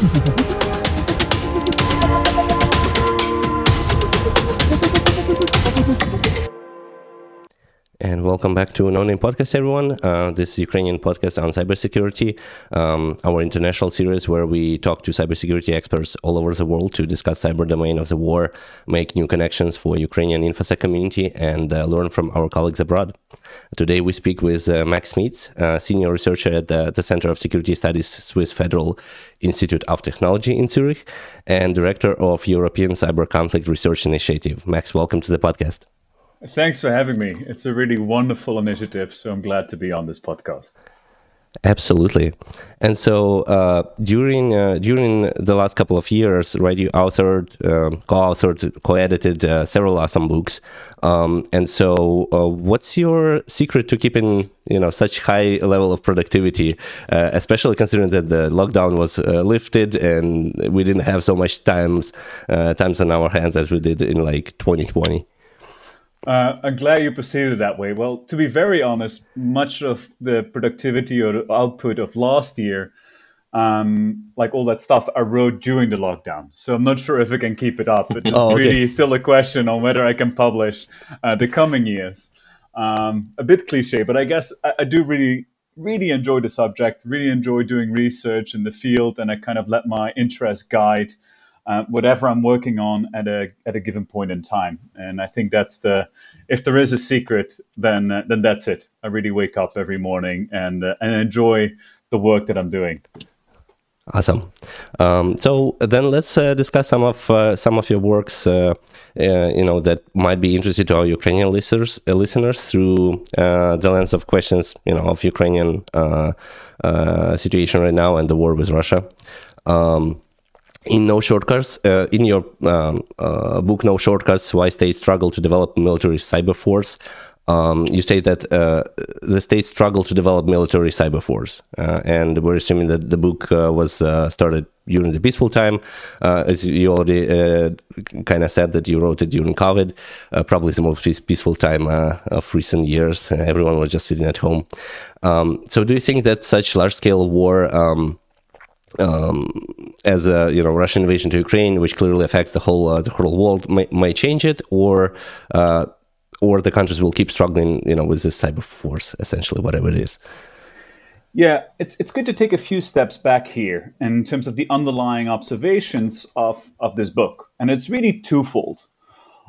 Thank you. Welcome back to No Name Podcast, everyone. Uh, this is Ukrainian podcast on cybersecurity, um, our international series where we talk to cybersecurity experts all over the world to discuss cyber domain of the war, make new connections for Ukrainian InfoSec community, and uh, learn from our colleagues abroad. Today we speak with uh, Max Smeets, senior researcher at the, the, Center of Security Studies Swiss Federal Institute of Technology in Zurich, and director of European Cyber Conflict Research Initiative. Max, welcome to the podcast. Thanks for having me. It's a really wonderful initiative, so I'm glad to be on this podcast. Absolutely, and so uh, during uh, during the last couple of years, right? You authored, um, co-authored, co-edited uh, several awesome books. Um, and so, uh, what's your secret to keeping you know such high level of productivity, uh, especially considering that the lockdown was uh, lifted and we didn't have so much times times on our hands as we did in like 2020? Uh, I'm glad you perceived it that way. Well, to be very honest, much of the productivity or the output of last year, um, like all that stuff, I wrote during the lockdown. So I'm not sure if I can keep it up. But it's oh, okay. really still a question on whether I can publish uh, the coming years. Um, a bit cliche, but I guess I, I do really, really enjoy the subject, really enjoy doing research in the field, and I kind of let my interest guide uh, whatever I'm working on at a at a given point in time. And I think that's the if there is a secret, then uh, then that's it. I really wake up every morning and uh, and enjoy the work that I'm doing. Awesome. Um, so then let's uh, discuss some of uh, some of your works, uh, you know, that might be interested to our Ukrainian listeners listeners through the lens of questions, you know, of Ukrainian situation right now and the war with Russia. Um, in No Shortcuts, uh, in your um, uh, book No Shortcuts, Why States Struggle to Develop Military Cyber Force, um, you say that uh, the states struggle to develop military cyber force. Uh, and we're assuming that the book uh, was uh, started during the peaceful time. as you already kind of said that you wrote it during COVID, probably the most peaceful time of recent years. everyone was just sitting at home. Um, so do you think that such large scale war um, as a you know Russian invasion to Ukraine, which clearly affects the whole uh, the whole world, may, may change it, or uh, or the countries will keep struggling, you know, with this cyber force, essentially, whatever it is. Yeah, it's it's good to take a few steps back here in terms of the underlying observations of of this book, and it's really twofold.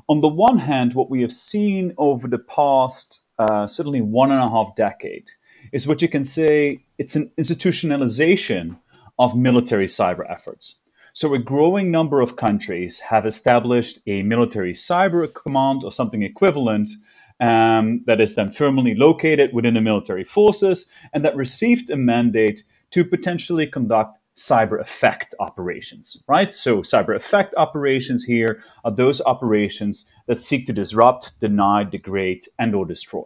On the one hand, what we have seen over the past uh, certainly one and a half decade is what you can say it's an institutionalization of military cyber efforts. So, a growing number of countries have established a military cyber command or something equivalent um, that is then firmly located within the military forces and that received a mandate to potentially conduct cyber effect operations, right? So, cyber effect operations here are those operations that seek to disrupt, deny, degrade, and/or destroy.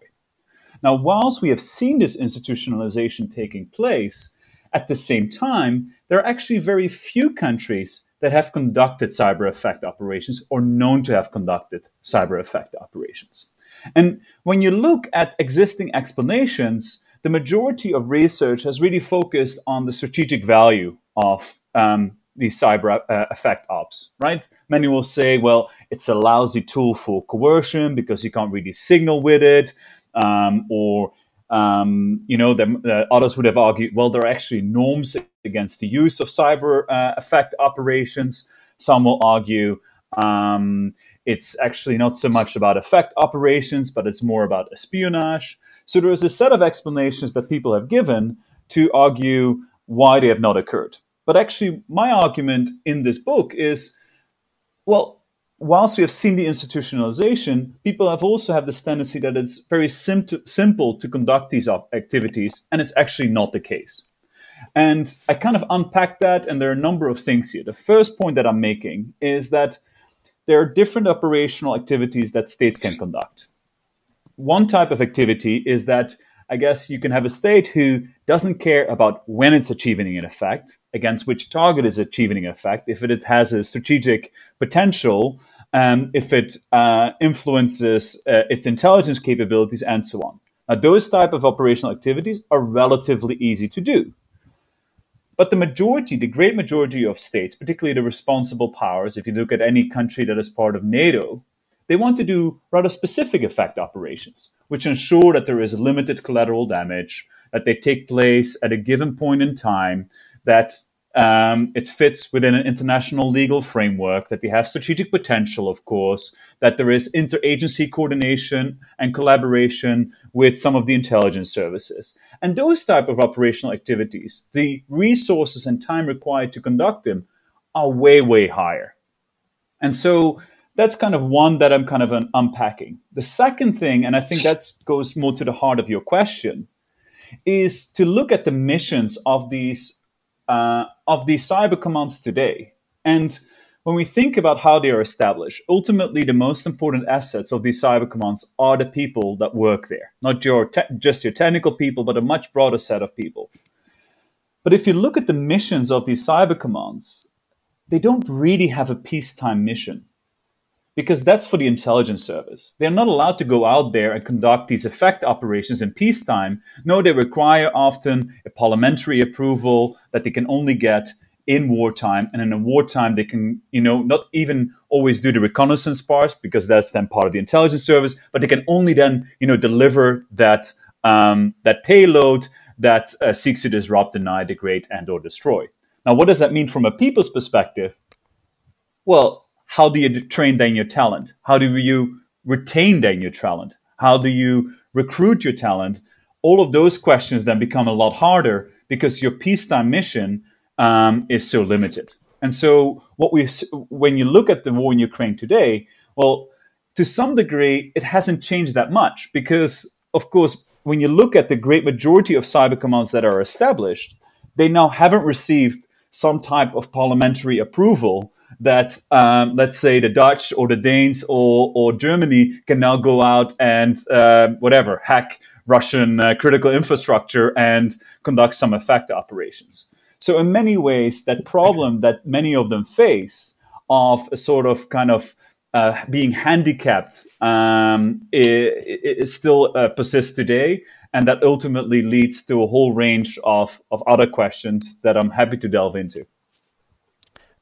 Now, whilst we have seen this institutionalization taking place, at the same time, there are actually very few countries that have conducted cyber effect operations or known to have conducted cyber effect operations. And when you look at existing explanations, the majority of research has really focused on the strategic value of um, these cyber uh, effect ops, right? Many will say, well, it's a lousy tool for coercion because you can't really signal with it, um, or um, you know, the, others would have argued, well, there are actually norms against the use of cyber uh, effect operations. Some will argue um, it's actually not so much about effect operations, but it's more about espionage. So there is a set of explanations that people have given to argue why they have not occurred. But actually, my argument in this book is well, whilst we have seen the institutionalization, people have also had this tendency that it's very sim- simple to conduct these activities, and it's actually not the case. And I kind of unpack that, and there are a number of things here. The first point that I'm making is that there are different operational activities that states can conduct. One type of activity is that I guess you can have a state who doesn't care about when it's achieving an effect, against which target is achieving an effect, if it has a strategic potential, um, if it uh, influences uh, its intelligence capabilities, and so on. Now, those type of operational activities are relatively easy to do. But the majority, the great majority of states, particularly the responsible powers, if you look at any country that is part of NATO, they want to do rather specific effect operations, which ensure that there is limited collateral damage, that they take place at a given point in time, that um, it fits within an international legal framework, that they have strategic potential, of course, that there is interagency coordination and collaboration with some of the intelligence services. And those type of operational activities, the resources and time required to conduct them are way, way higher. And so that's kind of one that I'm kind of unpacking. The second thing, and I think that goes more to the heart of your question, is to look at the missions of these uh, of these cyber commands today. And when we think about how they are established, ultimately the most important assets of these cyber commands are the people that work there, not your te- just your technical people, but a much broader set of people. But if you look at the missions of these cyber commands, they don't really have a peacetime mission because that's for the intelligence service. They're not allowed to go out there and conduct these effect operations in peacetime. No, they require often a parliamentary approval that they can only get in wartime. And in a wartime, they can, you know, not even always do the reconnaissance part because that's then part of the intelligence service, but they can only then, you know, deliver that um, that payload that uh, seeks to disrupt, deny, degrade, and or destroy. Now, what does that mean from a people's perspective? Well, how do you train then your talent? How do you retain then your talent? How do you recruit your talent? All of those questions then become a lot harder because your peacetime mission um, is so limited. And so, what we when you look at the war in Ukraine today, well, to some degree, it hasn't changed that much because, of course, when you look at the great majority of cyber commands that are established, they now haven't received some type of parliamentary approval that um, let's say the Dutch or the Danes or, or Germany can now go out and uh, whatever hack Russian uh, critical infrastructure and conduct some effect operations. So in many ways, that problem that many of them face of a sort of kind of uh, being handicapped um, it, it still uh, persists today, and that ultimately leads to a whole range of, of other questions that I'm happy to delve into.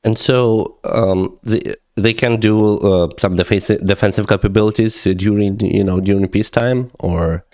And so um, they, they can do uh, some defensive defensive capabilities during you know during peacetime, or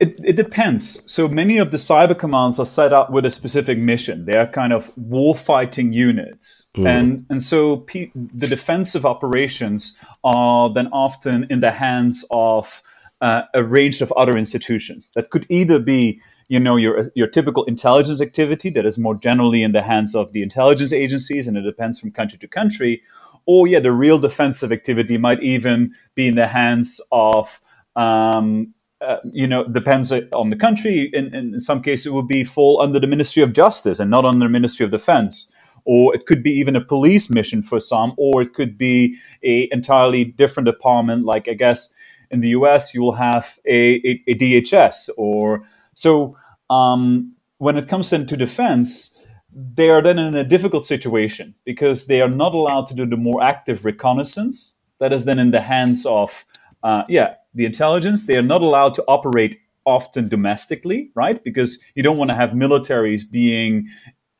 it, it depends. So many of the cyber commands are set up with a specific mission. They are kind of war fighting units, mm. and and so pe- the defensive operations are then often in the hands of uh, a range of other institutions that could either be you know your your typical intelligence activity that is more generally in the hands of the intelligence agencies and it depends from country to country. Or yeah the real defensive activity might even be in the hands of um, uh, you know depends on the country. In, in some cases it would be fall under the ministry of justice and not under the ministry of defense. Or it could be even a police mission for some or it could be a entirely different department. Like i guess in the us you will have a, a, a dhs or so um, when it comes into defense, they are then in a difficult situation because they are not allowed to do the more active reconnaissance that is then in the hands of, uh, yeah, the intelligence. They are not allowed to operate often domestically, right? Because you don't want to have militaries being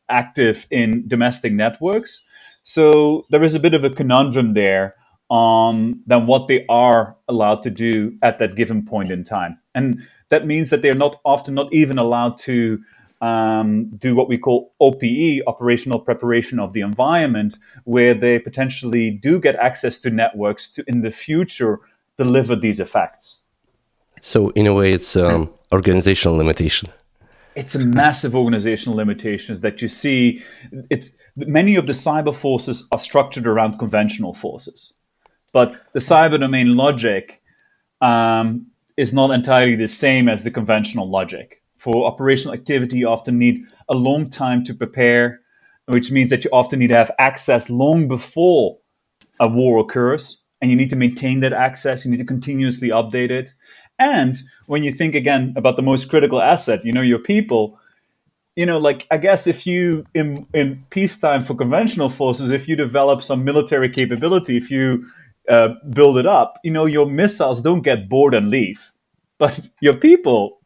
active in domestic networks. So there is a bit of a conundrum there on than what they are allowed to do at that given point in time. And that means that they're not often not even allowed to um, do what we call OPE, operational preparation of the environment, where they potentially do get access to networks to in the future deliver these effects. So, in a way, it's um, organizational limitation. It's a massive organizational limitations that you see. It's many of the cyber forces are structured around conventional forces, but the cyber domain logic um, is not entirely the same as the conventional logic. For operational activity, you often need a long time to prepare, which means that you often need to have access long before a war occurs, and you need to maintain that access. You need to continuously update it. And when you think again about the most critical asset, you know, your people, you know, like I guess if you in in peacetime for conventional forces, if you develop some military capability, if you uh, build it up, you know, your missiles don't get bored and leave, but your people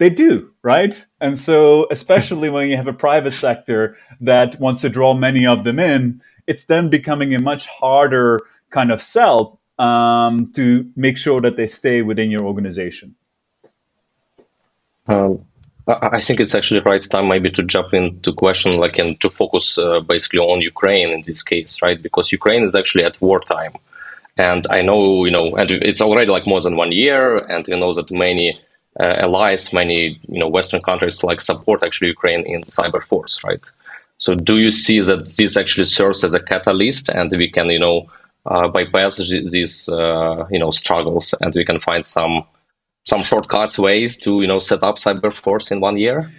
they do, right? And so, especially when you have a private sector that wants to draw many of them in, it's then becoming a much harder kind of sell um, to make sure that they stay within your organization. Um, I think it's actually right time maybe to jump into question like and to focus uh, basically on Ukraine in this case, right? Because Ukraine is actually at wartime, and I know you know, and it's already like more than one year, and we know that many uh, allies, many you know Western countries like support actually Ukraine in cyber force, right? So do you see that this actually serves as a catalyst, and we can you know uh, bypass these uh, you know struggles, and we can find some some shortcuts ways to you know set up cyber force in one year?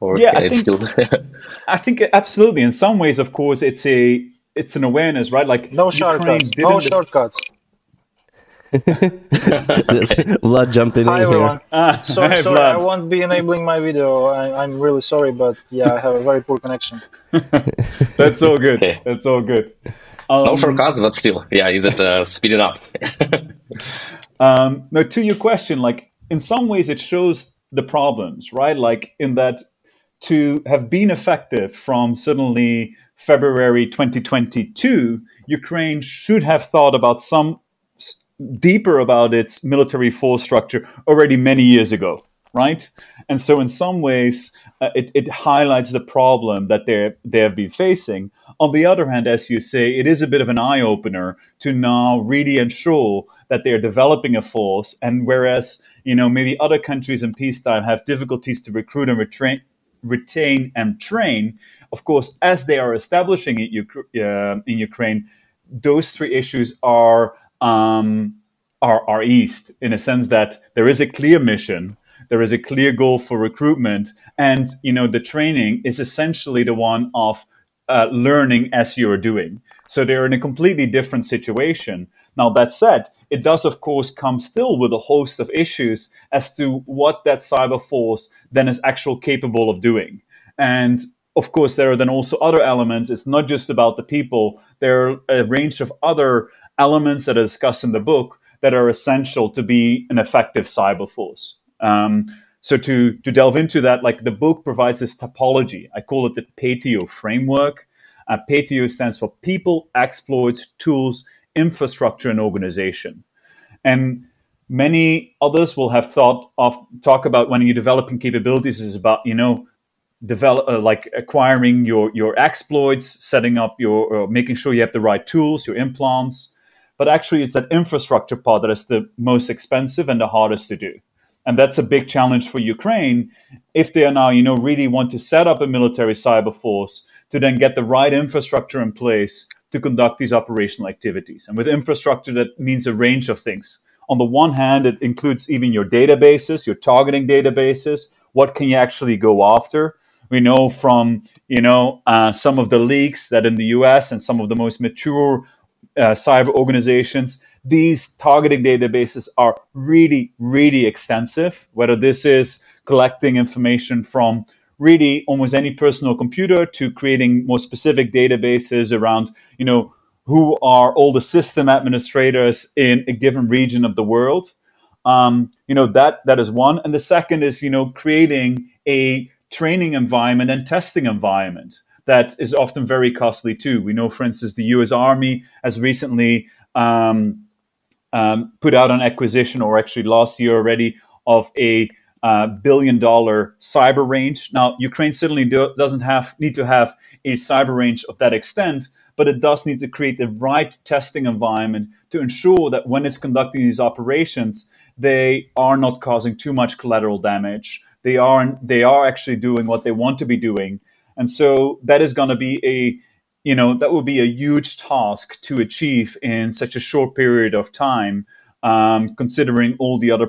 Or yeah, I think, still... I think absolutely. In some ways, of course, it's a it's an awareness, right? Like no shortcuts, no shortcuts. Vlad jumping Hi, in everyone. here. Ah, sorry, hi, sorry, I won't be enabling my video. I, am really sorry, but yeah, I have a very poor connection. That's all good. Okay. That's all good. Um, no shortcuts, but still, yeah, is it uh, speeding up? um, now, to your question, like in some ways, it shows the problems, right? Like in that to have been effective from suddenly February 2022, Ukraine should have thought about some deeper about its military force structure already many years ago, right? And so, in some ways, uh, it, it highlights the problem that they they have been facing. On the other hand, as you say, it is a bit of an eye opener to now really ensure that they are developing a force. And whereas you know maybe other countries in peacetime have difficulties to recruit and retrain, retain and train, of course, as they are establishing it uh, in Ukraine, those three issues are um, are, are east in a sense that there is a clear mission, there is a clear goal for recruitment, and you know the training is essentially the one of uh, learning as you're doing. So they're in a completely different situation. Now that said, it does of course come still with a host of issues as to what that cyber force then is actually capable of doing. And of course, there are then also other elements. It's not just about the people. There are a range of other elements that are discussed in the book that are essential to be an effective cyber force. Um, so to to delve into that, like the book provides this topology. I call it the PETIO framework. Uh, PETIO stands for people, exploits, tools, infrastructure, and organization. And many others will have thought of talk about when you're developing capabilities is about you know develop uh, like acquiring your your exploits, setting up your uh, making sure you have the right tools, your implants, but actually it's that infrastructure part that is the most expensive and the hardest to do. And that's a big challenge for Ukraine if they are now, you know, really want to set up a military cyber force to then get the right infrastructure in place to conduct these operational activities. And with infrastructure, that means a range of things. On the one hand, it includes even your databases, your targeting databases. What can you actually go after? We know from you know uh, some of the leaks that in the U.S. and some of the most mature uh, cyber organizations, these targeting databases are really, really extensive. Whether this is collecting information from really almost any personal computer to creating more specific databases around, you know, who are all the system administrators in a given region of the world. Um, you know that that is one, and the second is you know creating a training environment and testing environment that is often very costly too. We know, for instance, the U.S. Army has recently um, um, put out an acquisition, or actually last year already, of a uh, billion dollar cyber range. Now, Ukraine certainly do, doesn't have need to have a cyber range of that extent, but it does need to create the right testing environment to ensure that when it's conducting these operations, they are not causing too much collateral damage. They are they are actually doing what they want to be doing, and so that is going to be a you know that would be a huge task to achieve in such a short period of time, um, considering all the other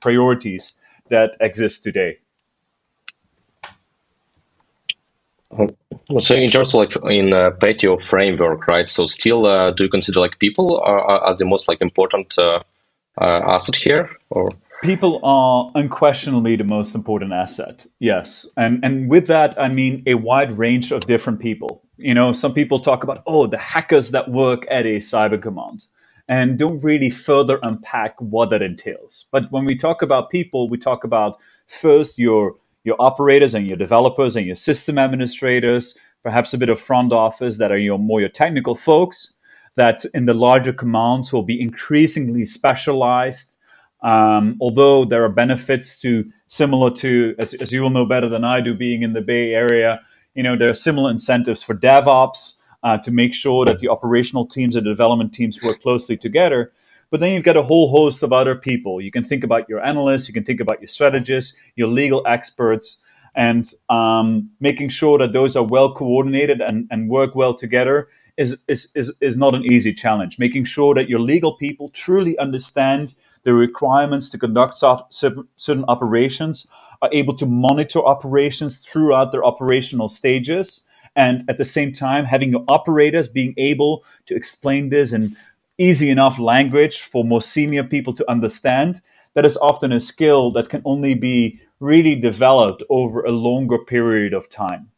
priorities that exists today. So in terms of like in uh, PETIO framework, right? So still, uh, do you consider like people are, are the most like important uh, uh, asset here, or? People are unquestionably the most important asset. Yes. And and with that I mean a wide range of different people. You know, some people talk about oh, the hackers that work at a cyber command and don't really further unpack what that entails. But when we talk about people, we talk about first your your operators and your developers and your system administrators, perhaps a bit of front office that are your more your technical folks that in the larger commands will be increasingly specialized. Um, although there are benefits to similar to as, as you will know better than I do being in the Bay Area, you know there are similar incentives for DevOps uh, to make sure that the operational teams and the development teams work closely together. But then you've got a whole host of other people. You can think about your analysts, you can think about your strategists, your legal experts, and um, making sure that those are well coordinated and, and work well together is, is, is, is not an easy challenge. Making sure that your legal people truly understand the requirements to conduct certain operations, are able to monitor operations throughout their operational stages, and at the same time having your operators being able to explain this in easy enough language for more senior people to understand. That is often a skill that can only be really developed over a longer period of time.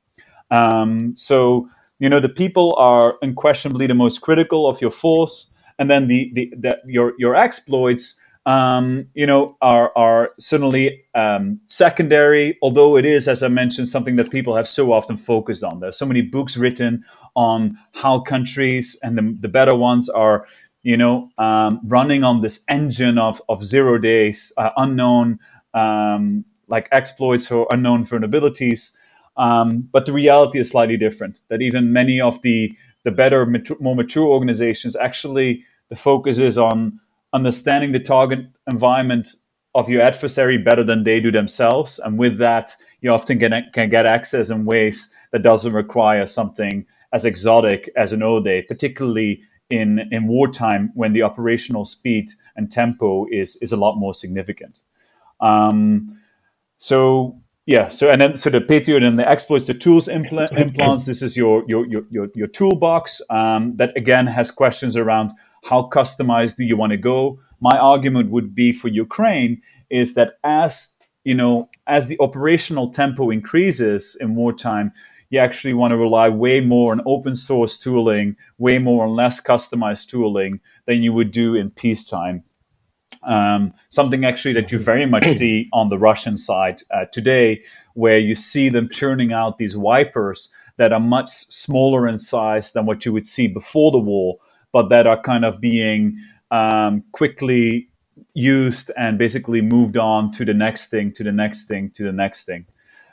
Um, so, you know, the people are unquestionably the most critical of your force, and then the, the, the your your exploits, um, you know, are are certainly um, secondary. Although it is, as I mentioned, something that people have so often focused on. There's so many books written on how countries and the, the better ones are you know, um, running on this engine of, of zero days, uh, unknown, um, like exploits or unknown vulnerabilities. Um, but the reality is slightly different. That even many of the the better, more mature organizations actually the focus is on understanding the target environment of your adversary better than they do themselves, and with that, you often can can get access in ways that doesn't require something as exotic as an O-Day, particularly in in wartime when the operational speed and tempo is is a lot more significant. Um, so yeah, so and then so the Patriot and the exploits, the tools impl- implants. This is your your your your, your toolbox um, that again has questions around how customized do you want to go. My argument would be for Ukraine is that as you know as the operational tempo increases in wartime, you actually want to rely way more on open source tooling, way more on less customized tooling than you would do in peacetime. Um, something actually that you very much see on the Russian side uh, today, where you see them churning out these wipers that are much smaller in size than what you would see before the war, but that are kind of being um, quickly used and basically moved on to the next thing, to the next thing, to the next thing.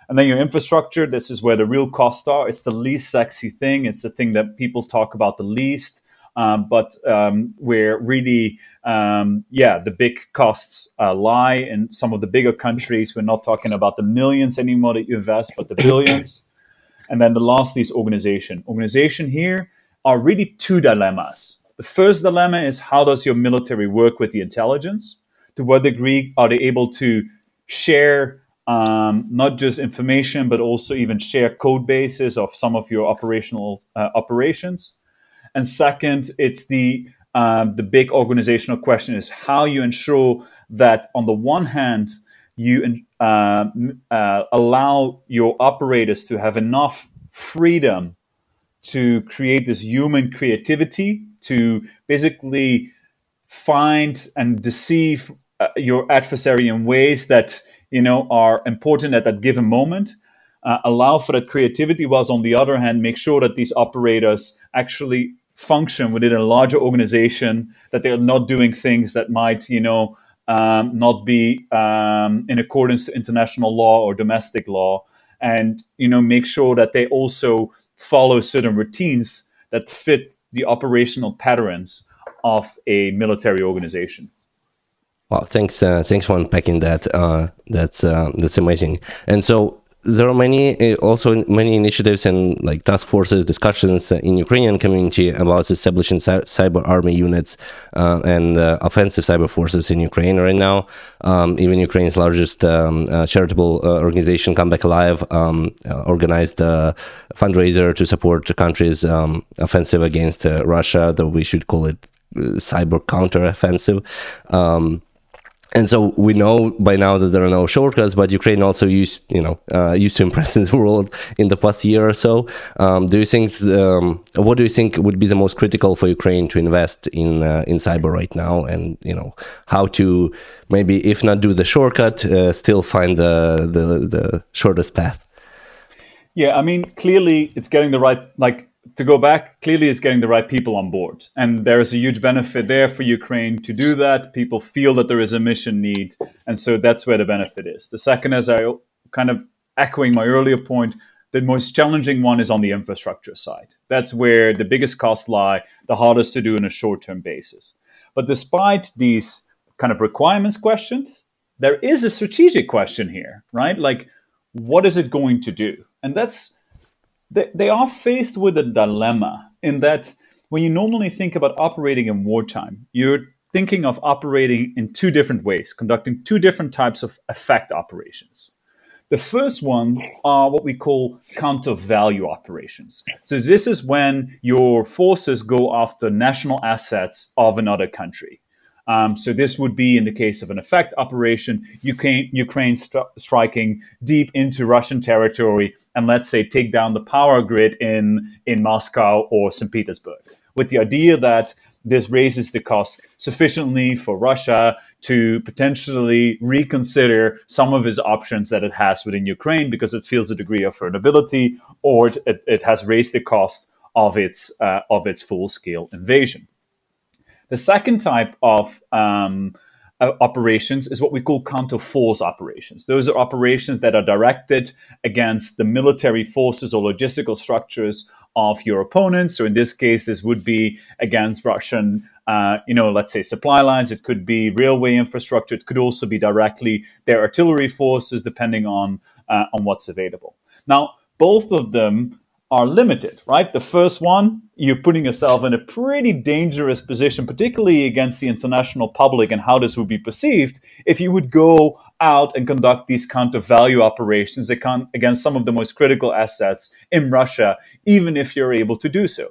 And then your infrastructure, this is where the real costs are. It's the least sexy thing. It's the thing that people talk about the least. Um, but um, where really, um, yeah, the big costs uh, lie in some of the bigger countries. We're not talking about the millions anymore that you invest, but the billions. and then the last is organization. Organization here are really two dilemmas. The first dilemma is how does your military work with the intelligence? To what degree are they able to share um, not just information, but also even share code bases of some of your operational uh, operations. And second, it's the um, the big organizational question is how you ensure that on the one hand you uh, uh, allow your operators to have enough freedom to create this human creativity to basically find and deceive uh, your adversary in ways that you know, are important at that given moment. Uh, allow for that creativity, whilst on the other hand, make sure that these operators actually function within a larger organization, that they're not doing things that might, you know, um, not be um, in accordance to international law or domestic law, and you know, make sure that they also follow certain routines that fit the operational patterns of a military organization. Well, thanks, uh, thanks for unpacking that. Uh, that's uh, that's amazing. And so there are many, uh, also many initiatives and like task forces discussions in Ukrainian community about establishing cyber army units uh, and uh, offensive cyber forces in Ukraine right now. Um, even Ukraine's largest um, charitable organization, Come Back Alive, um, organized a fundraiser to support the country's um, offensive against Russia. Though we should call it cyber counter offensive. Um, and so we know by now that there are no shortcuts, but Ukraine also used, you know, uh, used to impress the world in the past year or so. Um, do you think? Um, what do you think would be the most critical for Ukraine to invest in uh, in cyber right now? And you know, how to maybe, if not do the shortcut, uh, still find the, the the shortest path. Yeah, I mean, clearly it's getting the right like to go back, clearly it's getting the right people on board. And there is a huge benefit there for Ukraine to do that. People feel that there is a mission need. And so that's where the benefit is. The second, as I kind of echoing my earlier point, the most challenging one is on the infrastructure side. That's where the biggest costs lie, the hardest to do on a short term basis. But despite these kind of requirements questions, there is a strategic question here, right? Like, what is it going to do? And that's they, they are faced with a dilemma in that when you normally think about operating in wartime, you're thinking of operating in two different ways, conducting two different types of effect operations. The first one are what we call counter value operations. So, this is when your forces go after national assets of another country. Um, so this would be in the case of an effect operation, Ukraine, Ukraine st- striking deep into Russian territory and let's say take down the power grid in, in Moscow or St. Petersburg, with the idea that this raises the cost sufficiently for Russia to potentially reconsider some of its options that it has within Ukraine because it feels a degree of vulnerability or it, it has raised the cost of its, uh, of its full scale invasion. The second type of um, uh, operations is what we call counter force operations. Those are operations that are directed against the military forces or logistical structures of your opponents. So in this case, this would be against Russian, uh, you know, let's say supply lines. It could be railway infrastructure. It could also be directly their artillery forces, depending on uh, on what's available. Now, both of them are limited, right? The first one, you're putting yourself in a pretty dangerous position, particularly against the international public and how this would be perceived if you would go out and conduct these counter value operations against some of the most critical assets in Russia, even if you're able to do so.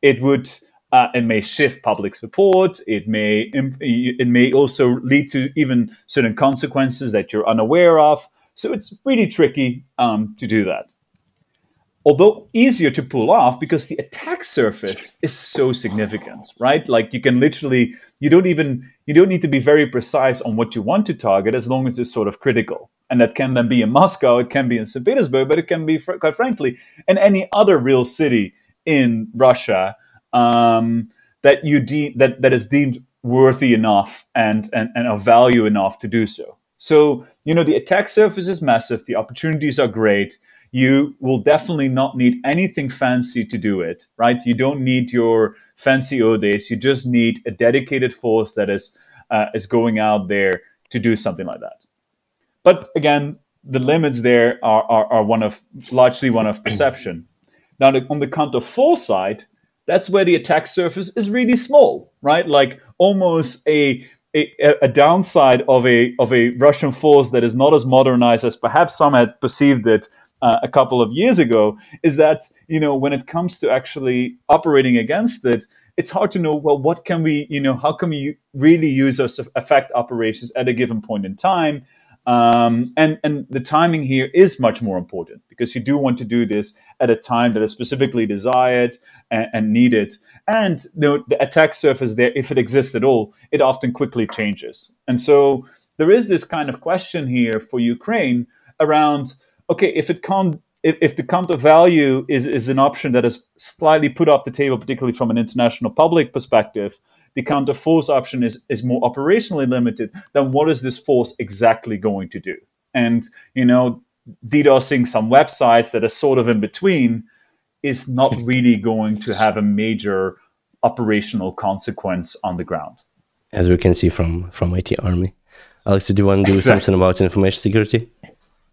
It would. Uh, it may shift public support. It may it may also lead to even certain consequences that you're unaware of. So it's really tricky um, to do that although easier to pull off because the attack surface is so significant, right? Like you can literally, you don't even, you don't need to be very precise on what you want to target as long as it's sort of critical. And that can then be in Moscow, it can be in St. Petersburg, but it can be, quite frankly, in any other real city in Russia um, that you de- that that is deemed worthy enough and, and and of value enough to do so. So you know the attack surface is massive, the opportunities are great you will definitely not need anything fancy to do it, right? You don't need your fancy O-Days. You just need a dedicated force that is uh, is going out there to do something like that. But again, the limits there are, are, are one of largely one of perception. Now, on the counter force side, that's where the attack surface is really small, right? Like almost a a, a, downside of a of a Russian force that is not as modernized as perhaps some had perceived it uh, a couple of years ago is that you know when it comes to actually operating against it it's hard to know well what can we you know how can we really use those affect operations at a given point in time? Um, and and the timing here is much more important because you do want to do this at a time that is specifically desired and, and needed. And you know, the attack surface there if it exists at all it often quickly changes. And so there is this kind of question here for ukraine around okay, if it can't if, if the counter value is, is an option that is slightly put off the table, particularly from an international public perspective, the counter force option is, is more operationally limited, then what is this force exactly going to do? And, you know, DDoSing some websites that are sort of in between is not hmm. really going to have a major operational consequence on the ground. As we can see from, from IT Army. Alex, do you want to do exactly. something about information security?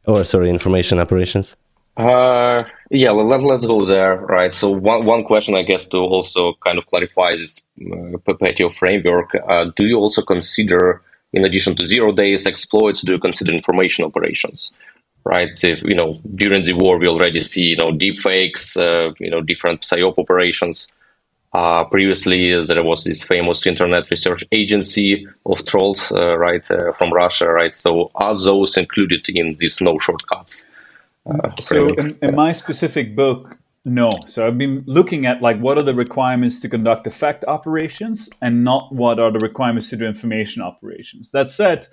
Or sorry, information operations? Uh, yeah, let, let's go there, right? So one, one question, I guess, to also kind of clarify this uh, Perpetio framework, uh, do you also consider, in addition to zero days exploits, do you consider information operations? Right, if you know during the war we already see you know deep fakes, uh, you know different psyop operations. Uh, previously, there was this famous internet research agency of trolls, uh, right, uh, from Russia, right? So, are those included in these no shortcuts? Uh, so, in, in, my specific book, no. So, I've been looking at like what are the requirements to conduct effect operations, and not what are the requirements to do information operations. That said,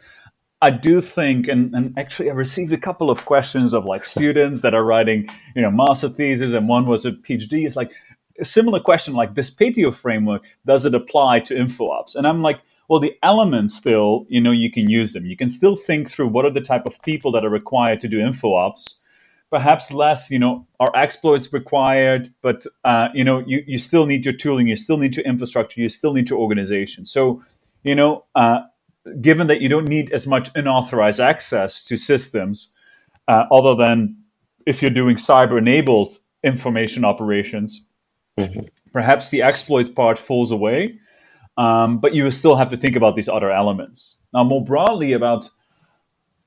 I do think, and, and actually, I received a couple of questions of like students that are writing, you know, master thesis, and one was a PhD. It's like a similar question, like this PETIO framework, does it apply to info ops? And I'm like, well, the elements still, you know, you can use them. You can still think through what are the type of people that are required to do info ops. Perhaps less, you know, are exploits required, but uh, you know, you, you still need your tooling, you still need your infrastructure, you still need your organization. So, you know, uh, given that you don't need as much unauthorized access to systems, uh, other than if you're doing cyber enabled information operations, mm-hmm. perhaps the exploits part falls away. Um, but you still have to think about these other elements. Now, more broadly about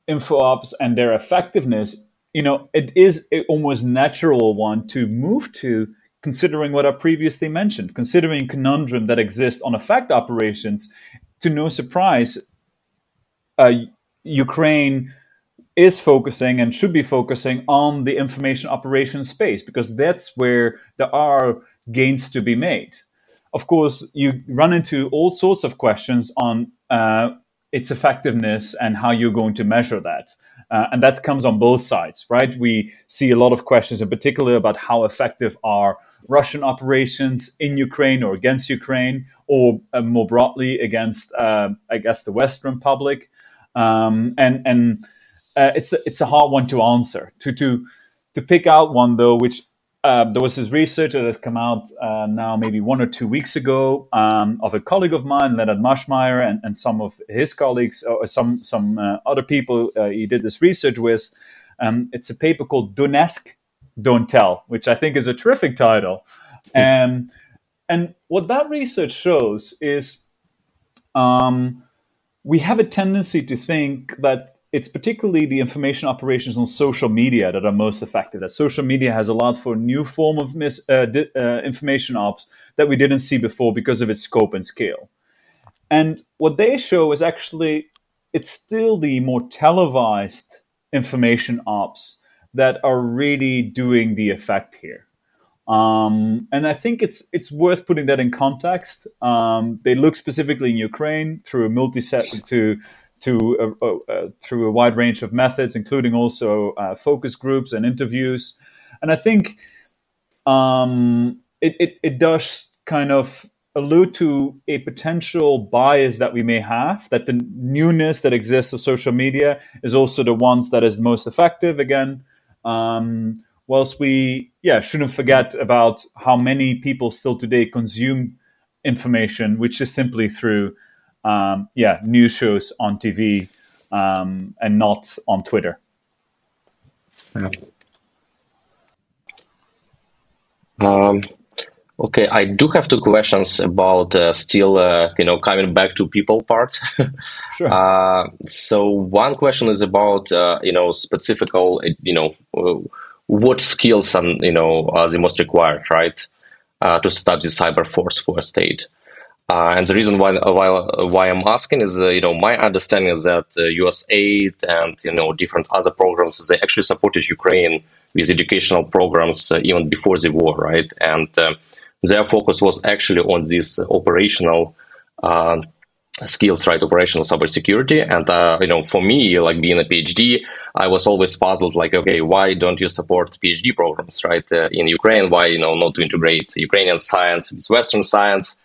info ops and their effectiveness, you know, it is an almost natural one to move to considering what I previously mentioned, considering conundrum that exists on effect operations. To no surprise, uh, Ukraine is focusing and should be focusing on the information operations space because that's where there are gains to be made. Of course, you run into all sorts of questions on uh, its effectiveness and how you're going to measure that. Uh, and that comes on both sides, right? We see a lot of questions in particular about how effective are Russian operations in Ukraine or against Ukraine, or uh, more broadly against, uh, I guess, the Western public um, and and uh, it's a, it's a hard one to answer. To to to pick out one though, which uh, there was this research that has come out uh, now maybe one or two weeks ago um, of a colleague of mine, Lennart Maschmeyer, and, and some of his colleagues, or some some uh, other people uh, he did this research with. Um, it's a paper called Donetsk, Don't Tell, which I think is a terrific title. And and what that research shows is um, we have a tendency to think that it's particularly the information operations on social media that are most effective. That social media has allowed for a new form of mis- uh, di- uh, information ops that we didn't see before because of its scope and scale. And what they show is actually it's still the more televised information ops that are really doing the effect here. Um, and I think it's it's worth putting that in context. Um, they look specifically in Ukraine through a multi-set to to a, through a wide range of methods, including also uh, focus groups and interviews. And I think um, it, it, it does kind of allude to a potential bias that we may have that the newness that exists of social media is also the ones that is most effective again um, whilst we yeah shouldn't forget about how many people still today consume information, which is simply through um, yeah news shows on TV um, and not on Twitter. Yeah. Um, okay, I do have two questions about uh, still, uh, you know, coming back to people part. sure. Uh, so one question is about, uh, you know, specific, you know, what skills and you know are the most required, right, uh, to set up the cyber force for a state. Uh, and the reason why why, why I'm asking is, uh, you know, my understanding is that. Uh, aid and you know different other programs they actually supported Ukraine with educational programs uh, even before the war, right? And uh, their focus was actually on this operational skills, right? Operational cybersecurity. And you know, for me, like being a PhD, I was always puzzled, like, okay, why don't you support PhD programs, right, uh, in Ukraine? Why, you know, not to integrate Ukrainian science with Western science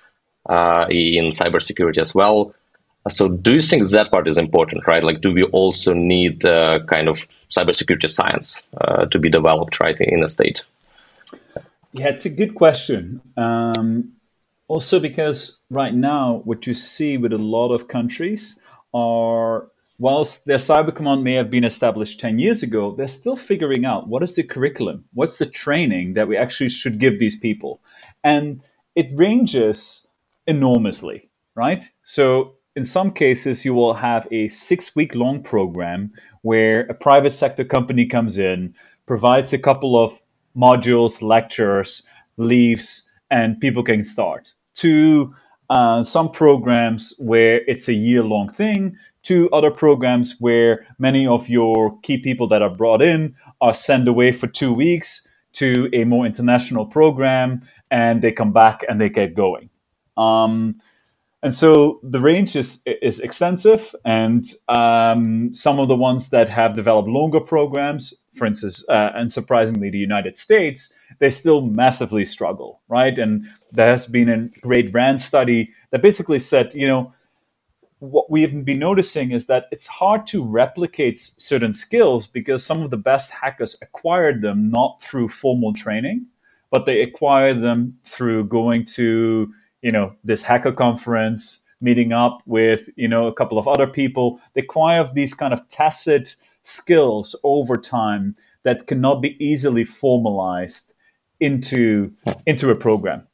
uh, in cybersecurity as well? So, do you think that part is important, right? Like, do we also need uh, kind of cybersecurity science uh, to be developed, right, in the state? Yeah, it's a good question. Um, also, because right now, what you see with a lot of countries are whilst their cyber command may have been established 10 years ago, they're still figuring out what is the curriculum, what's the training that we actually should give these people. And it ranges enormously, right? So in some cases, you will have a six week long program where a private sector company comes in, provides a couple of modules, lectures, leaves, and people can start, to uh, some programs where it's a year long thing, to other programs where many of your key people that are brought in are sent away for two weeks to a more international program and they come back and they get going. Um, and so the range is is extensive, and um, some of the ones that have developed longer programs, for instance, uh, and surprisingly, the United States, they still massively struggle, right? And there has been a great RAND study that basically said, you know, what we've been noticing is that it's hard to replicate certain skills because some of the best hackers acquired them not through formal training, but they acquired them through going to you know this hacker conference meeting up with you know a couple of other people they acquire these kind of tacit skills over time that cannot be easily formalized into into a program.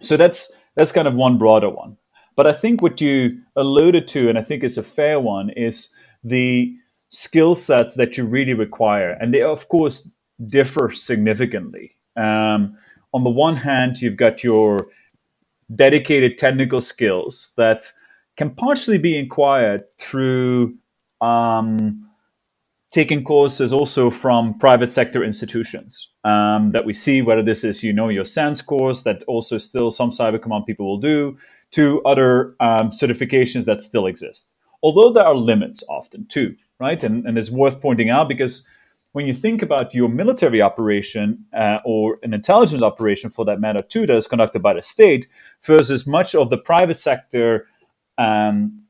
So that's that's kind of one broader one. But i think what you alluded to and i think it's a fair one is the skill sets that you really require and they of course differ significantly. Um, on the one hand you've got your dedicated technical skills that can partially be acquired through um, taking courses also from private sector institutions um, that we see, whether this is, you know, your SANS course that also still some cyber command people will do, to other um, certifications that still exist. Although there are limits often too, right? And, and it's worth pointing out because when you think about your military operation uh, or an intelligence operation for that matter too that is conducted by the state versus much of the private sector um,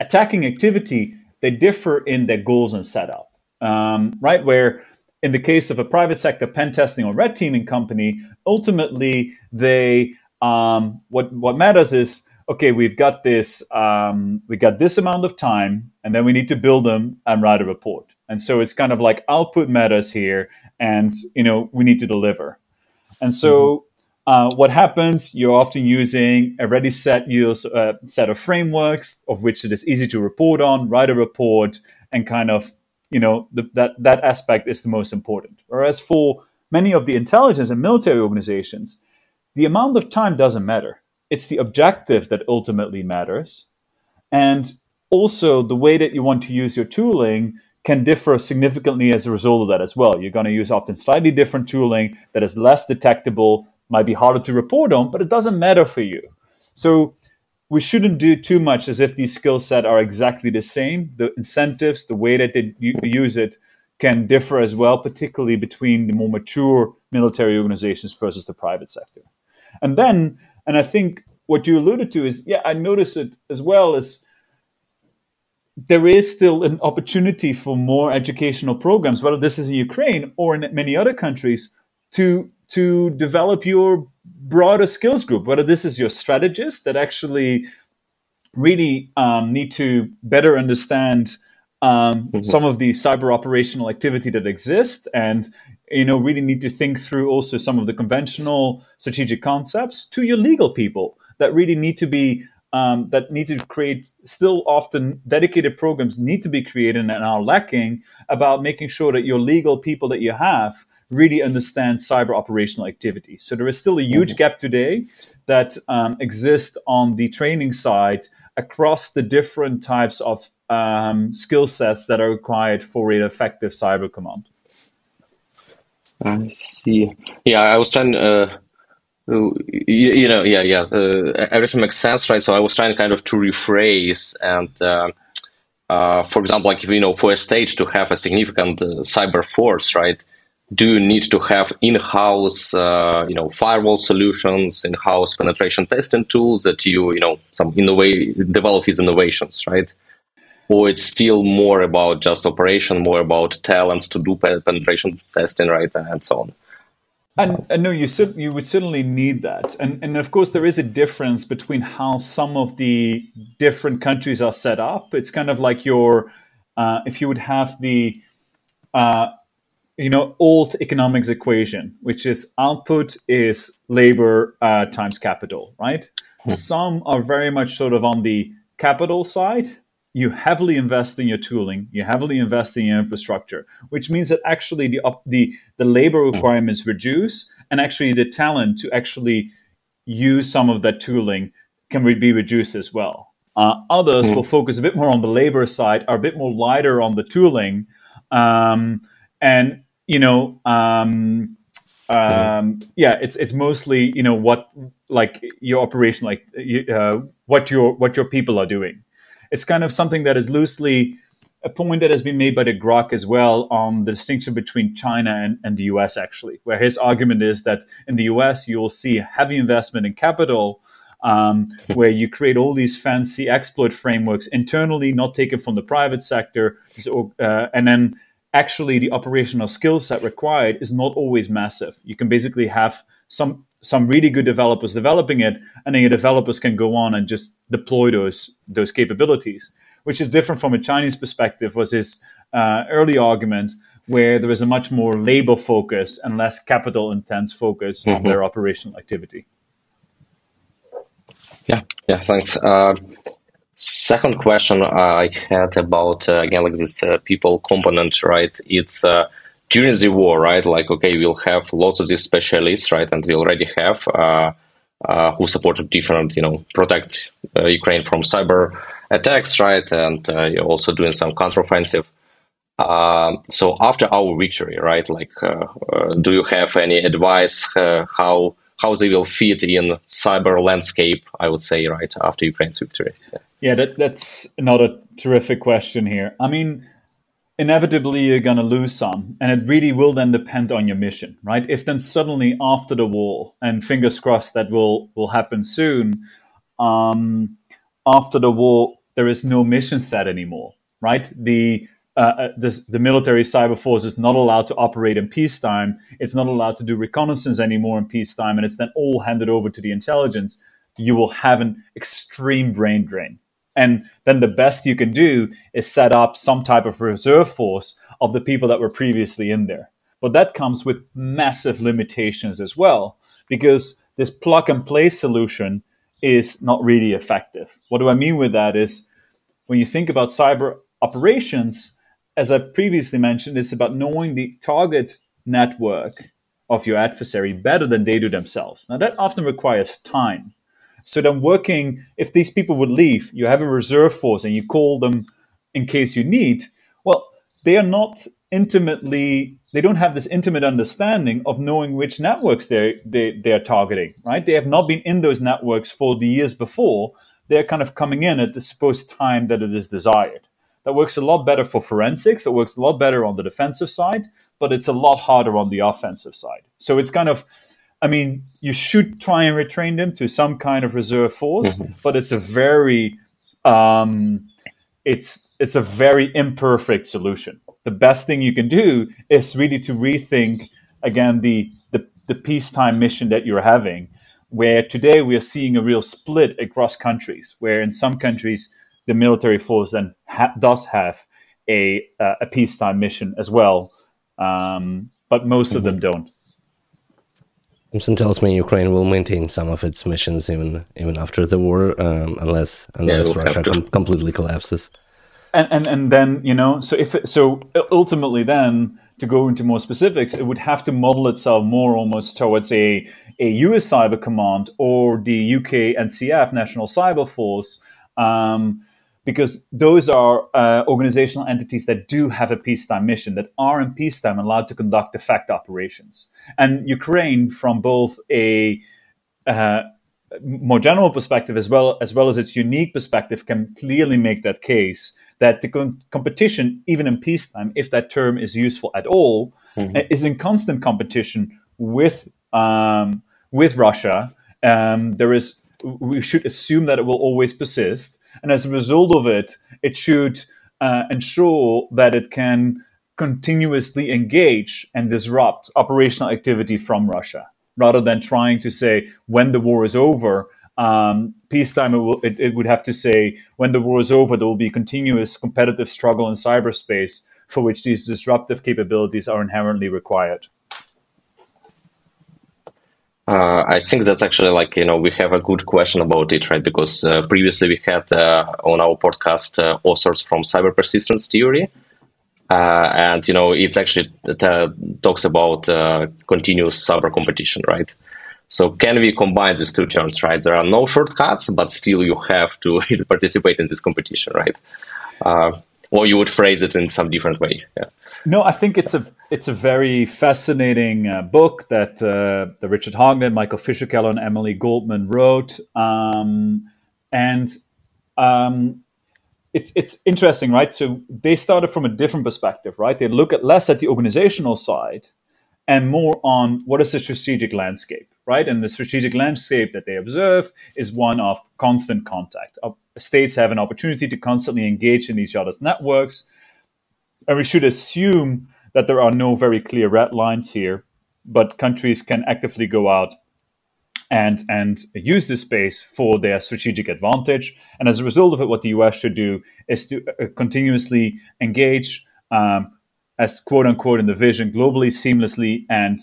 attacking activity they differ in their goals and setup. Um, right where in the case of a private sector pen testing or red teaming company ultimately they um, what what matters is okay we've got this um, we got this amount of time and then we need to build them and write a report and so it's kind of like output matters here, and you know we need to deliver. And so mm-hmm. uh, what happens? You're often using a ready set use uh, set of frameworks of which it is easy to report on, write a report, and kind of you know the, that that aspect is the most important. Whereas for many of the intelligence and military organizations, the amount of time doesn't matter. It's the objective that ultimately matters, and also the way that you want to use your tooling can differ significantly as a result of that as well. You're going to use often slightly different tooling that is less detectable, might be harder to report on, but it doesn't matter for you. So we shouldn't do too much as if these skill set are exactly the same. The incentives, the way that they use it, can differ as well, particularly between the more mature military organizations versus the private sector. And then, and I think what you alluded to is, yeah, I notice it as well as there is still an opportunity for more educational programs, whether this is in Ukraine or in many other countries, to to develop your broader skills group. Whether this is your strategists that actually really um, need to better understand um, mm-hmm. some of the cyber operational activity that exists, and you know really need to think through also some of the conventional strategic concepts, to your legal people that really need to be um, that need to create still often dedicated programs need to be created and are lacking about making sure that your legal people that you have really understand cyber operational activity. So there is still a huge mm-hmm. gap today that um, exists on the training side across the different types of um, skill sets that are required for an effective cyber command. I see. Yeah, I was trying. Uh you, you know, yeah, yeah. Uh, everything makes sense, right? So I was trying kind of to rephrase and, uh, uh, for example, like you know, for a state to have a significant uh, cyber force, right? Do you need to have in-house, uh, you know, firewall solutions, in-house penetration testing tools that you, you know, some innovate develop these innovations, right? Or it's still more about just operation, more about talents to do penetration testing, right, and so on. And, and no, you you would certainly need that, and and of course there is a difference between how some of the different countries are set up. It's kind of like your uh, if you would have the uh, you know old economics equation, which is output is labor uh, times capital, right? Hmm. Some are very much sort of on the capital side, you heavily invest in your tooling, you heavily invest in your infrastructure, which means that actually the the the labor hmm. requirements reduce, and actually the talent to actually use some of that tooling can be reduced as well. Uh, others mm. will focus a bit more on the labor side, are a bit more lighter on the tooling, um, and you know, um, um, yeah, it's it's mostly you know what like your operation, like uh, what your what your people are doing. It's kind of something that is loosely a point that has been made by de Graack as well on the distinction between China and, and the US, actually, where his argument is that in the US, you will see heavy investment in capital, um, where you create all these fancy exploit frameworks internally, not taken from the private sector, so, uh, and then actually the operational skill set required is not always massive. You can basically have some some really good developers developing it, and then your developers can go on and just deploy those those capabilities, which is different from a Chinese perspective. Was his uh, early argument where there is a much more labor focus and less capital intense focus mm-hmm. on their operational activity. Yeah, yeah, thanks. Uh, second question I had about uh, again like this uh, people component, right? It's uh, during the war, right? Like, okay, we'll have lots of these specialists, right? And we already have uh, uh, who supported different, you know, protect Ukraine from cyber attacks, right? And you're also doing some counteroffensive. Uh, so after our victory, right? Like, uh, uh, do you have any advice how how they will fit in cyber landscape? I would say, right after Ukraine's victory. Yeah. Yeah, that, that's another terrific question here. I mean, inevitably you're going to lose some, and it really will then depend on your mission, right? If then suddenly after the war, and fingers crossed that will will happen soon, um, after the war there is no mission set anymore, right? The uh, uh this, the military cyber force is not allowed to operate in peacetime. It's not allowed to do reconnaissance anymore in peacetime, and it's then all handed over to the intelligence. You will have an extreme brain drain and then the best you can do is set up some type of reserve force of the people that were previously in there. But that comes with massive limitations as well, because this plug and play solution is not really effective. What do I mean with that is when you think about cyber operations, as I previously mentioned, it's about knowing the target network of your adversary better than they do themselves. Now, that often requires time. So then working, if these people would leave, you have a reserve force and you call them in case you need. Well, they are not intimately, they don't have this intimate understanding of knowing which networks they're, they, they are targeting, right? They have not been in those networks for the years before. They're kind of coming in at the supposed time that it is desired. That works a lot better for forensics. That works a lot better on the defensive side, but it's a lot harder on the offensive side. So it's kind of I mean, you should try and retrain them to some kind of reserve force, mm-hmm. but it's a very um, it's it's a very imperfect solution. The best thing you can do is really to rethink again the the, the peacetime mission that you're having, where today we are seeing a real split across countries, where in some countries the military force then ha- does have a uh, a peacetime mission as well, um, but most mm-hmm. of them don't. Thompson tells me Ukraine will maintain some of its missions even even after the war, um, unless unless yeah, Russia com- completely collapses. And, and and then you know, so if it, so, ultimately, then to go into more specifics, it would have to model itself more almost towards a a U.S. Cyber Command or the UK NCF National Cyber Force. Um, because those are uh, organizational entities that do have a peacetime mission, that are in peacetime allowed to conduct effect operations. And Ukraine, from both a uh, more general perspective as well as well as its unique perspective, can clearly make that case that the com- competition, even in peacetime, if that term is useful at all, mm-hmm. is in constant competition with um, with Russia. Um, there is we should assume that it will always persist and as a result of it, it should uh, ensure that it can continuously engage and disrupt operational activity from Russia, rather than trying to say when the war is over. Um, peacetime, it, will, it, it would have to say when the war is over, there will be continuous competitive struggle in cyberspace for which these disruptive capabilities are inherently required. Uh, I think that's actually like you know we have a good question about it, right? Because uh, previously we had uh, on our podcast uh, authors from cyber persistence theory, uh, and you know it actually talks about continuous cyber competition, right? So can we combine these two terms, right? There are no shortcuts, but still you have to participate in this competition, right? or you would phrase it in some different way. Yeah. No, I think it's a it's a very fascinating uh, book that uh, that Richard Harknett, Michael Fischerkeller, and Emily Goldman wrote, um, and um, it's it's interesting, right? So they started from a different perspective, right? They look at less at the organizational side and more on what is the strategic landscape, right? And the strategic landscape that they observe is one of constant contact. States have an opportunity to constantly engage in each other's networks and we should assume that there are no very clear red lines here, but countries can actively go out and and use this space for their strategic advantage. And as a result of it, what the US should do is to uh, continuously engage um, as quote unquote in the vision globally, seamlessly, and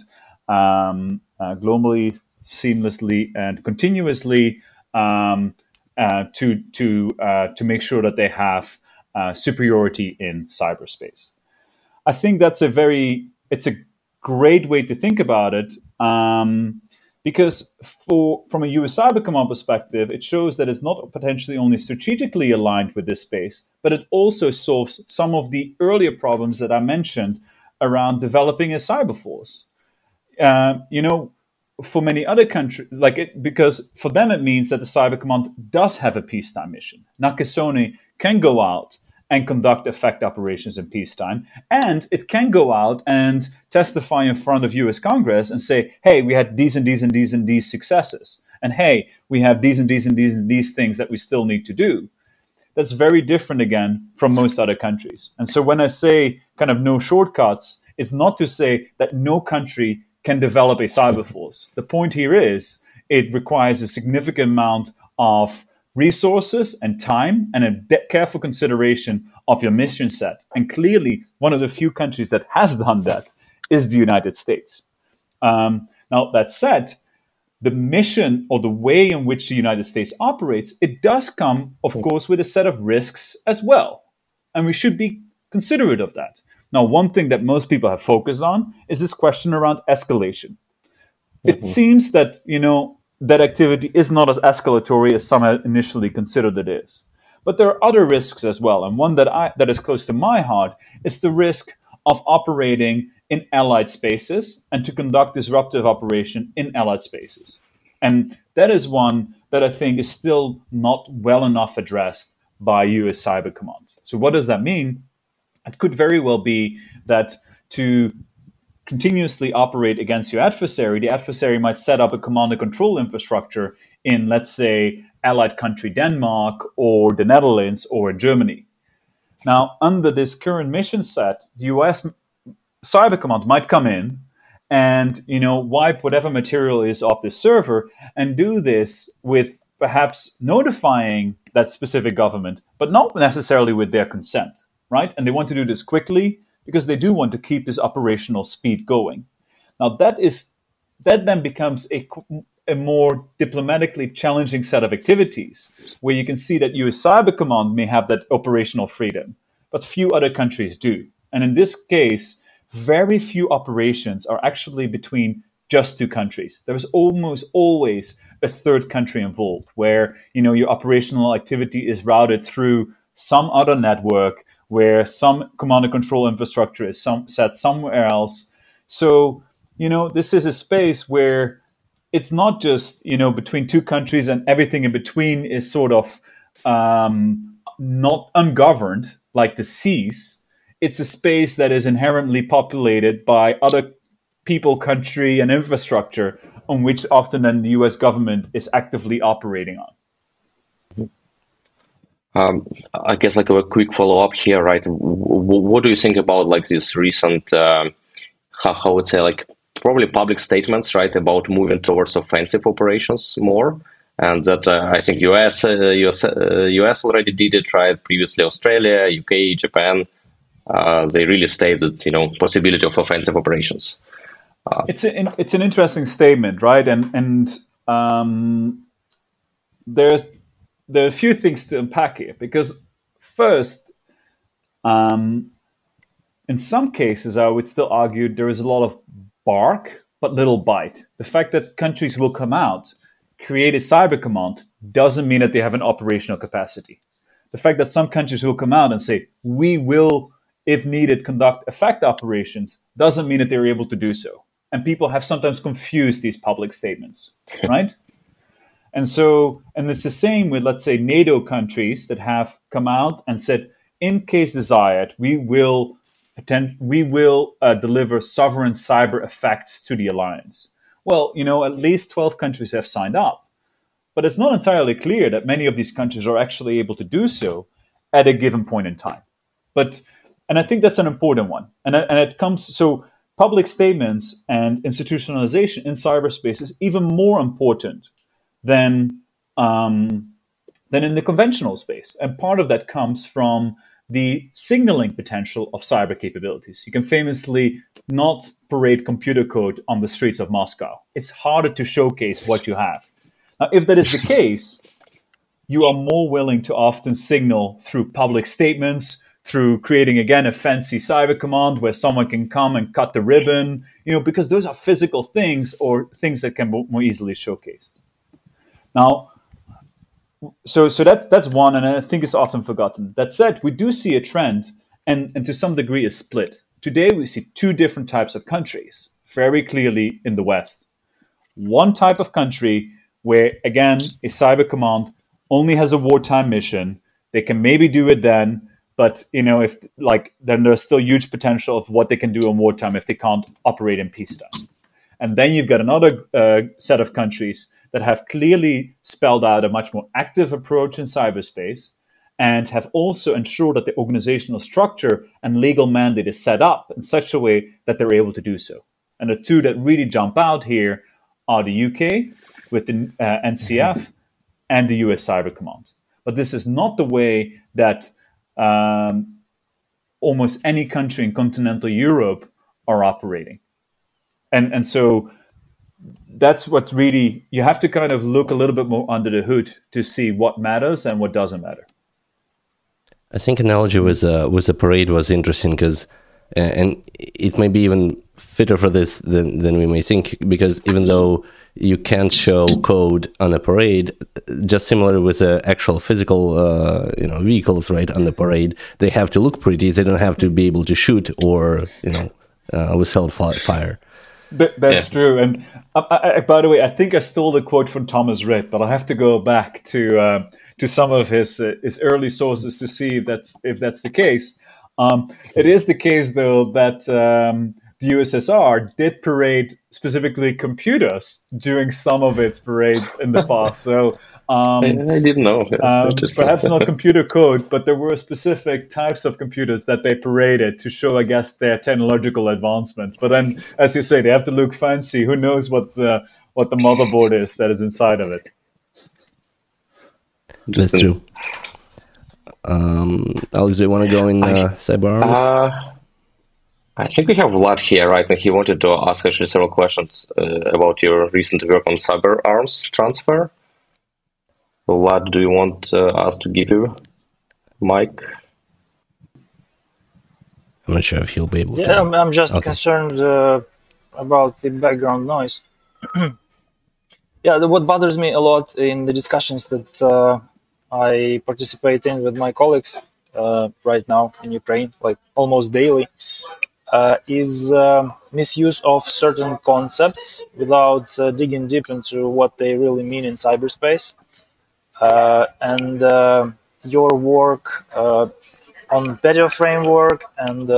um, uh, globally, seamlessly, and continuously um, uh, to to uh, to make sure that they have uh, superiority in cyberspace. I think that's a very it's a great way to think about it um, because for from a US Cyber Command perspective, it shows that it's not potentially only strategically aligned with this space, but it also solves some of the earlier problems that I mentioned around developing a cyber force. Uh, you know, for many other countries, like it, because for them it means that the Cyber Command does have a peacetime mission. Nakasone can go out and conduct effect operations in peacetime. And it can go out and testify in front of US Congress and say, hey, we had these and these and these and these successes. And hey, we have these and these and these and these things that we still need to do. That's very different again from most other countries. And so when I say kind of no shortcuts, it's not to say that no country can develop a cyber force. The point here is it requires a significant amount of resources and time and a careful consideration of your mission set. And clearly, one of the few countries that has done that is the United States. Um, now, that said, the mission or the way in which the United States operates, it does come, of course, with a set of risks as well. And we should be considerate of that. Now, one thing that most people have focused on is this question around escalation. Mm-hmm. It seems that, you know, that activity is not as escalatory as some initially considered it is. But there are other risks as well, and one that I that is close to my heart is the risk of operating in allied spaces and to conduct disruptive operation in allied spaces. And that is one that I think is still not well enough addressed by US Cyber Command. So what does that mean? It could very well be that to continuously operate against your adversary, the adversary might set up a command and control infrastructure in, let's say, allied country Denmark or the Netherlands or Germany. Now, under this current mission set, the US Cyber Command might come in and you know wipe whatever material is off the server and do this with perhaps notifying that specific government, but not necessarily with their consent, right? And they want to do this quickly because they do want to keep this operational speed going. Now that is that then becomes a, a more diplomatically challenging set of activities where you can see that US Cyber Command may have that operational freedom, but few other countries do. And in this case, very few operations are actually between just two countries. There's almost always a third country involved where you know your operational activity is routed through some other network where some command and control infrastructure is some, set somewhere else. So, you know, this is a space where it's not just, you know, between two countries and everything in between is sort of um, not ungoverned like the seas. It's a space that is inherently populated by other people, country, and infrastructure on which often then the US government is actively operating on. Um, I guess like a quick follow up here, right? W- what do you think about like this recent, um, how, how would say, like probably public statements, right, about moving towards offensive operations more, and that uh, I think US, uh, US, uh, US already did it, right? Previously, Australia, UK, Japan, uh, they really stated, you know, possibility of offensive operations. Uh, it's an it's an interesting statement, right? And and um, there's there are a few things to unpack here because first, um, in some cases, I would still argue there is a lot of bark but little bite. The fact that countries will come out, create a cyber command, doesn't mean that they have an operational capacity. The fact that some countries will come out and say, we will, if needed, conduct effect operations, doesn't mean that they're able to do so. And people have sometimes confused these public statements, right? And so, and it's the same with, let's say, NATO countries that have come out and said, in case desired, we will attend, we will uh, deliver sovereign cyber effects to the alliance. Well, you know, at least 12 countries have signed up. But it's not entirely clear that many of these countries are actually able to do so at a given point in time. But, and I think that's an important one. And, and it comes, so public statements and institutionalization in cyberspace is even more important than um, than in the conventional space. And part of that comes from the signaling potential of cyber capabilities. You can famously not parade computer code on the streets of Moscow. It's harder to showcase what you have. Now, if that is the case, you are more willing to often signal through public statements, through creating again a fancy cyber command where someone can come and cut the ribbon, you know, because those are physical things or things that can be more easily showcased. Now, so so that's that's one, and I think it's often forgotten. That said, we do see a trend, and and to some degree a split. Today, we see two different types of countries very clearly in the West. One type of country where again a cyber command only has a wartime mission. They can maybe do it then, but you know if like then there's still huge potential of what they can do in wartime if they can't operate in peacetime. And then you've got another uh, set of countries that have clearly spelled out a much more active approach in cyberspace and have also ensured that the organizational structure and legal mandate is set up in such a way that they're able to do so. And the two that really jump out here are the UK with the uh, NCF and the US Cyber Command. But this is not the way that um, almost any country in continental Europe are operating. And, and so that's what really you have to kind of look a little bit more under the hood to see what matters and what doesn't matter. I think analogy with uh, with a parade was interesting because, uh, and it may be even fitter for this than than we may think because even though you can't show code on a parade, just similar with the actual physical uh, you know vehicles right on the parade, they have to look pretty. They don't have to be able to shoot or you know uh, withstand fire. That, that's yeah. true. And I, I, by the way, I think I stole the quote from Thomas Rid, but I have to go back to uh, to some of his uh, his early sources to see if that's if that's the case. Um, it is the case, though, that um, the USSR did parade specifically computers during some of its parades in the past. So um, I, I, didn't know. Um, perhaps not computer code, but there were specific types of computers that they paraded to show, I guess, their technological advancement. But then, as you say, they have to look fancy. Who knows what the what the motherboard is that is inside of it? That's true. Um, Alex, do you want to go in uh, cyber arms? Uh, I think we have Vlad here, right? And he wanted to ask actually several questions uh, about your recent work on cyber arms transfer. What do you want uh, us to give you, Mike? I'm not sure if he'll be able yeah, to. I'm, I'm, just okay. concerned uh, about the background noise. yeah, the, what bothers me a lot in the discussions that uh, I participate in with my colleagues uh, right now in Ukraine, like almost daily, uh, is um, misuse of certain concepts without uh, digging deep into what they really mean in cyberspace. Uh, and uh, your work uh, on PETIO framework and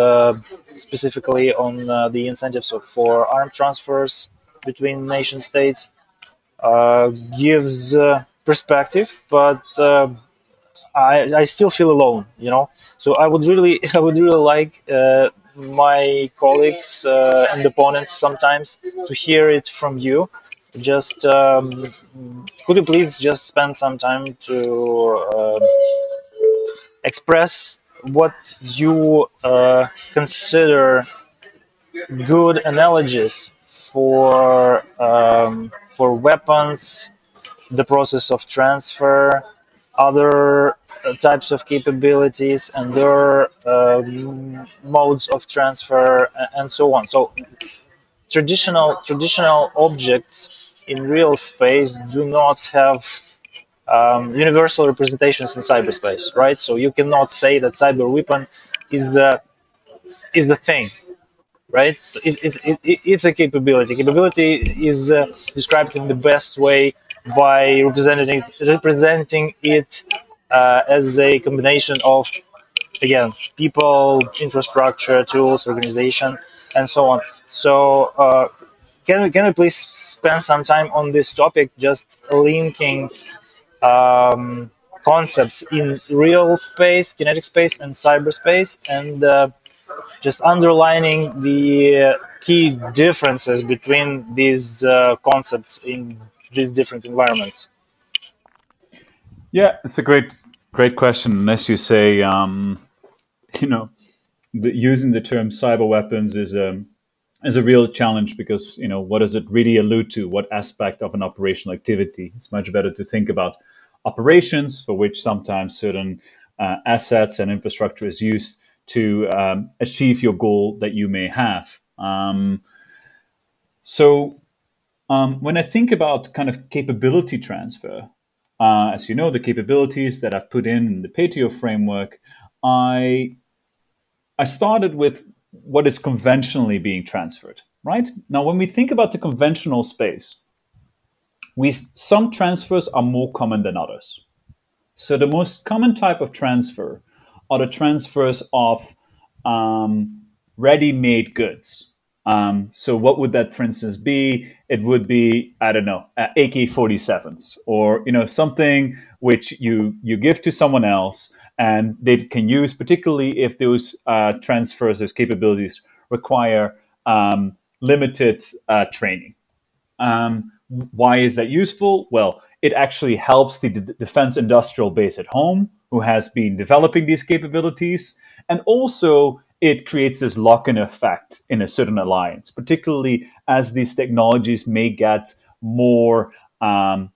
specifically on the incentives for arm transfers between nation states gives perspective, but I, I still feel alone, you know. So I would really, I would really like uh, my colleagues uh, and opponents sometimes to hear it from you just um, could you please just spend some time to uh, express what you uh, consider good analogies for um, for weapons, the process of transfer, other uh, types of capabilities, and their um, modes of transfer, and so on. So traditional traditional objects in real space do not have um, universal representations in cyberspace, right? So you cannot say that cyber weapon is the is the thing, right? So it, it, it, it's a capability. Capability is uh, described in the best way by representing representing it uh, as a combination of again people, infrastructure, tools, organization, and so on. So. Uh, can we, can we please spend some time on this topic, just linking um, concepts in real space, kinetic space, and cyberspace, and uh, just underlining the key differences between these uh, concepts in these different environments. Yeah, it's a great, great question. Unless you say, um, you know, the, using the term cyber weapons is a um, is a real challenge because you know what does it really allude to? What aspect of an operational activity? It's much better to think about operations for which sometimes certain uh, assets and infrastructure is used to um, achieve your goal that you may have. Um, so, um, when I think about kind of capability transfer, uh, as you know, the capabilities that I've put in, in the PETIO framework, I I started with what is conventionally being transferred. Right now, when we think about the conventional space, we some transfers are more common than others. So the most common type of transfer are the transfers of um, ready-made goods. Um, so what would that, for instance, be? It would be I don't know uh, AK-47s or you know something which you you give to someone else and they can use, particularly if those uh, transfers, those capabilities require um, limited uh, training. Um, why is that useful? Well, it actually helps the d- defense industrial base at home, who has been developing these capabilities, and also it creates this lock-in effect in a certain alliance, particularly as these technologies may get more um,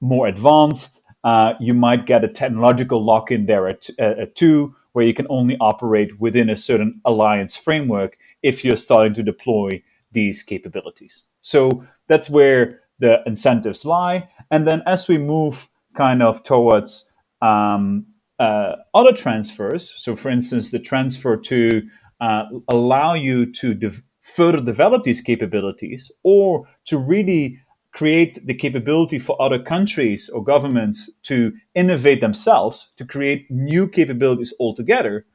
more advanced. Uh, you might get a technological lock-in there at, at two, where you can only operate within a certain alliance framework if you're starting to deploy these capabilities. So that's where the incentives lie. And then as we move kind of towards um, uh, other transfers, so for instance, the transfer to uh, allow you to de- further develop these capabilities or to really create the capability for other countries or governments to innovate themselves, to create new capabilities altogether,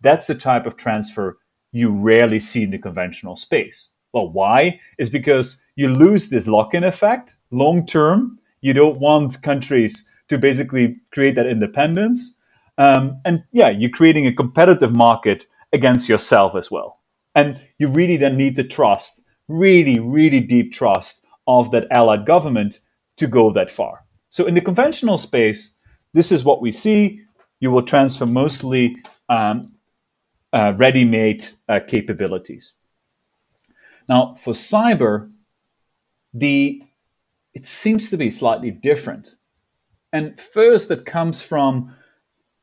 that's the type of transfer you rarely see in the conventional space. Well, why? Is because you lose this lock in effect long term. You don't want countries to basically create that independence. Um, and yeah, you're creating a competitive market against yourself as well. And you really then need the trust, really, really deep trust of that allied government to go that far. So in the conventional space, this is what we see. You will transfer mostly um, uh, ready-made uh, capabilities. Now, for cyber, the it seems to be slightly different. And first, that comes from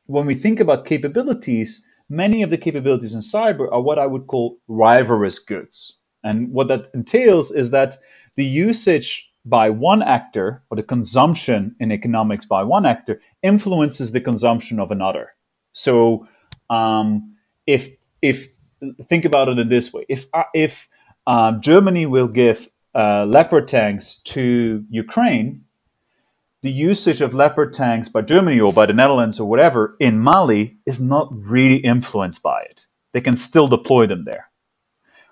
when we think about capabilities, many of the capabilities in cyber are what I would call rivalrous goods. And what that entails is that the usage by one actor or the consumption in economics by one actor influences the consumption of another. So, um, if if think about it in this way, if uh, if uh, Germany will give uh, Leopard tanks to Ukraine, the usage of Leopard tanks by Germany or by the Netherlands or whatever in Mali is not really influenced by it. They can still deploy them there.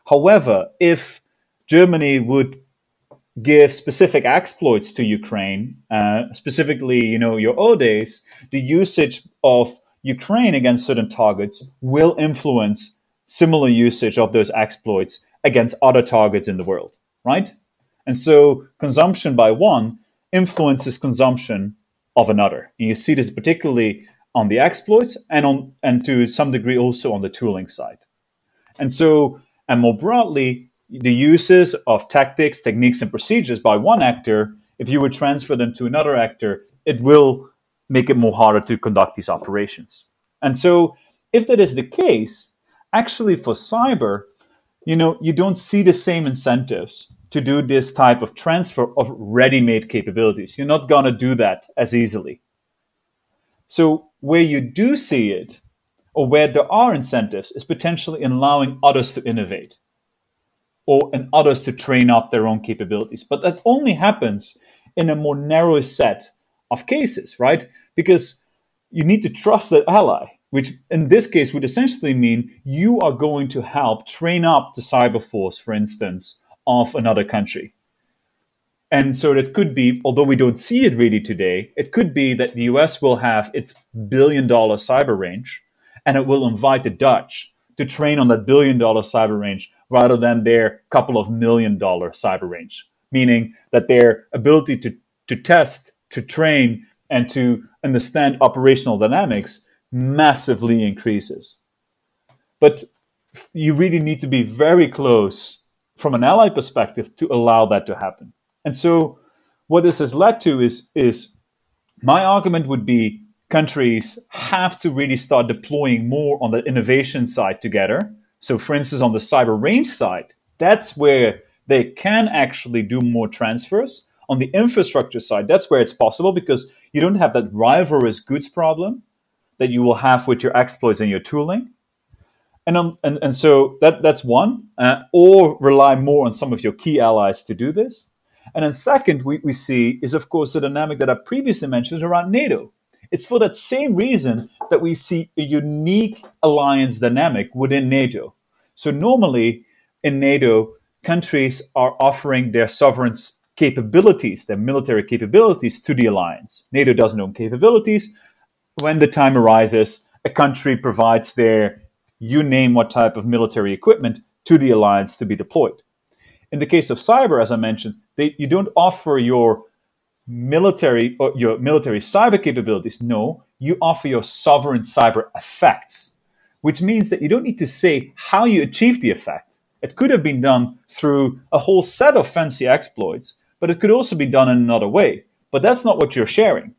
However, if Germany would give specific exploits to Ukraine, uh, specifically, you know, your O-Days, the usage of Ukraine against certain targets will influence similar usage of those exploits against other targets in the world, right? And so consumption by one influences consumption of another. And you see this particularly on the exploits and on and to some degree also on the tooling side. And so, and more broadly, the uses of tactics, techniques, and procedures by one actor, if you would transfer them to another actor, it will make it more harder to conduct these operations. And so, if that is the case, actually for cyber, you know, you don't see the same incentives to do this type of transfer of ready-made capabilities. You're not going to do that as easily. So where you do see it, or where there are incentives, is potentially in allowing others to innovate or and others to train up their own capabilities. But that only happens in a more narrow set of cases, right? Because you need to trust that ally, which in this case would essentially mean you are going to help train up the cyber force, for instance, of another country. And so it could be, although we don't see it really today, it could be that the US will have its billion dollar cyber range and it will invite the Dutch to train on that billion dollar cyber range rather than their couple of million dollar cyber range, meaning that their ability to, to test, to train, and to understand operational dynamics massively increases. But you really need to be very close from an ally perspective to allow that to happen. And so what this has led to is, is my argument would be countries have to really start deploying more on the innovation side together. So for instance, on the cyber range side, that's where they can actually do more transfers. On the infrastructure side, that's where it's possible because you don't have that rivalrous goods problem that you will have with your exploits and your tooling. And, um, and, and so that, that's one, uh, or rely more on some of your key allies to do this. And then second, we, we see is, of course, the dynamic that I previously mentioned around NATO. It's for that same reason that we see a unique alliance dynamic within NATO. So normally in NATO, countries are offering their sovereigns capabilities, their military capabilities to the alliance. NATO doesn't own capabilities. When the time arises, a country provides their you name what type of military equipment to the alliance to be deployed. In the case of cyber, as I mentioned, they, you don't offer your military or your military cyber capabilities. No, you offer your sovereign cyber effects, which means that you don't need to say how you achieve the effect. It could have been done through a whole set of fancy exploits, but it could also be done in another way. But that's not what you're sharing.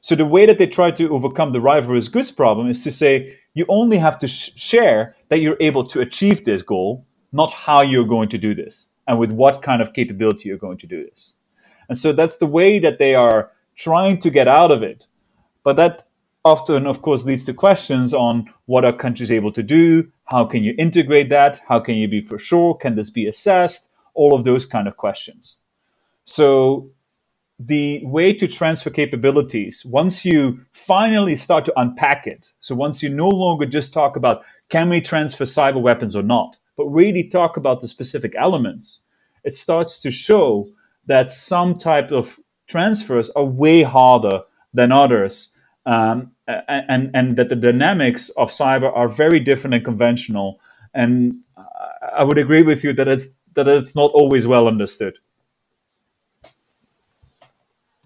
So the way that they try to overcome the rivalrous goods problem is to say you only have to sh- share that you're able to achieve this goal not how you're going to do this and with what kind of capability you're going to do this. And so that's the way that they are trying to get out of it. But that often, of course, leads to questions on what are countries able to do? How can you integrate that? How can you be for sure? Can this be assessed? All of those kind of questions. So the way to transfer capabilities, once you finally start to unpack it, so once you no longer just talk about can we transfer cyber weapons or not, but really talk about the specific elements, it starts to show that some type of transfers are way harder than others. Um, and, and that the dynamics of cyber are very different and conventional. And I would agree with you that it's, that it's not always well understood.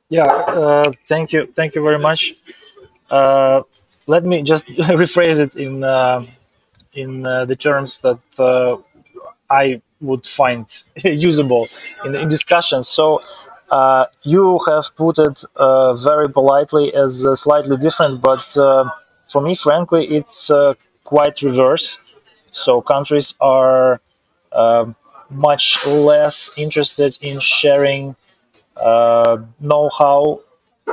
Yeah, uh, thank you, thank you very much. Uh, let me just rephrase it in uh, in uh, the terms that uh, I would find usable in, in discussions. So uh, you have put it uh, very politely as uh, slightly different, but uh, for me, frankly, it's quite reverse. So countries are much less interested in sharing know-how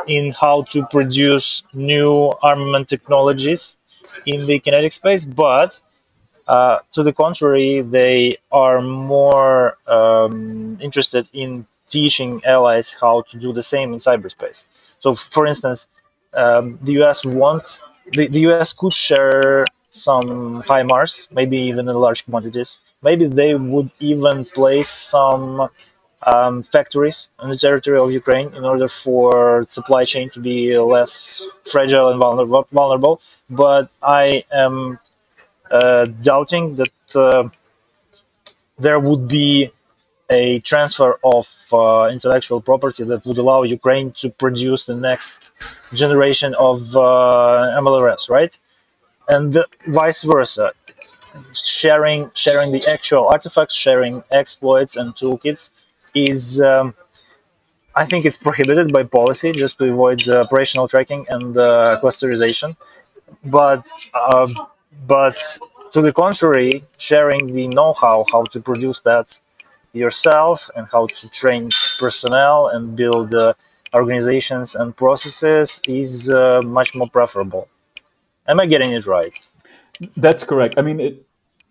in how to produce new armament technologies in the kinetic space, but uh, to the contrary, they are more um, interested in teaching allies how to do the same in cyberspace. So, for instance, um, the US want the, the US could share some HIMARS, maybe even in large quantities. Maybe they would even place some um, factories on the territory of Ukraine in order for supply chain to be less fragile and vulnerable. But I am doubting that uh, there would be a transfer of uh, intellectual property that would allow Ukraine to produce the next generation of MLRS, right? And vice versa. sharing sharing the actual artifacts, sharing exploits and toolkits is. Um, I think it's prohibited by policy just to avoid uh, operational tracking and uh, clusterization. But um, but to the contrary, sharing the know-how how to produce that yourself and how to train personnel and build uh, organizations and processes is uh, much more preferable. Am I getting it right? That's correct. I mean, it,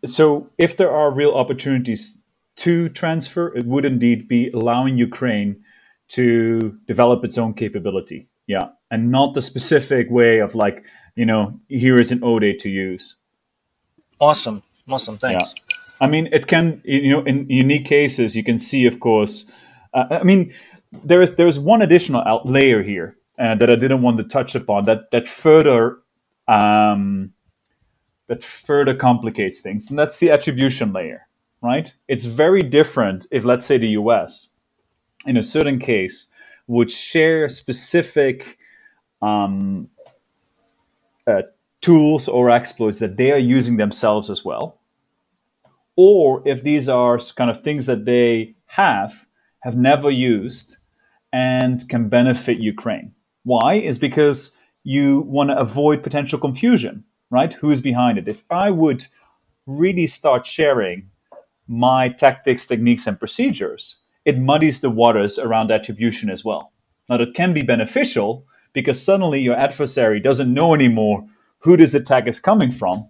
so if there are real opportunities to transfer, it would indeed be allowing Ukraine to develop its own capability. Yeah. And not the specific way of like, you know, here is an O-Day to use. Awesome. Awesome. Thanks. Yeah. I mean, it can, you know, in unique cases, you can see, of course, uh, I mean, there is there's one additional layer here uh, that I didn't want to touch upon that that further um, that further complicates things, and that's the attribution layer, right? It's very different if, let's say, the U.S. in a certain case would share specific um, uh, tools or exploits that they are using themselves as well, or if these are kind of things that they have have never used and can benefit Ukraine. Why? Is because you want to avoid potential confusion, right? Who's behind it? If I would really start sharing my tactics, techniques, and procedures, it muddies the waters around attribution as well. Now, that can be beneficial because suddenly your adversary doesn't know anymore who this attack is coming from,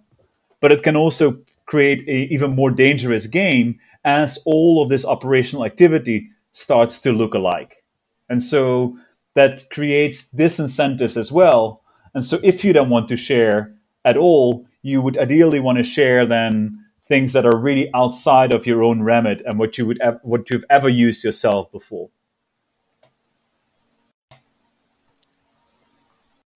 but it can also create an even more dangerous game as all of this operational activity starts to look alike. And so that creates disincentives as well. And so if you don't want to share at all, you would ideally want to share then things that are really outside of your own remit and what you would what you've ever used yourself before.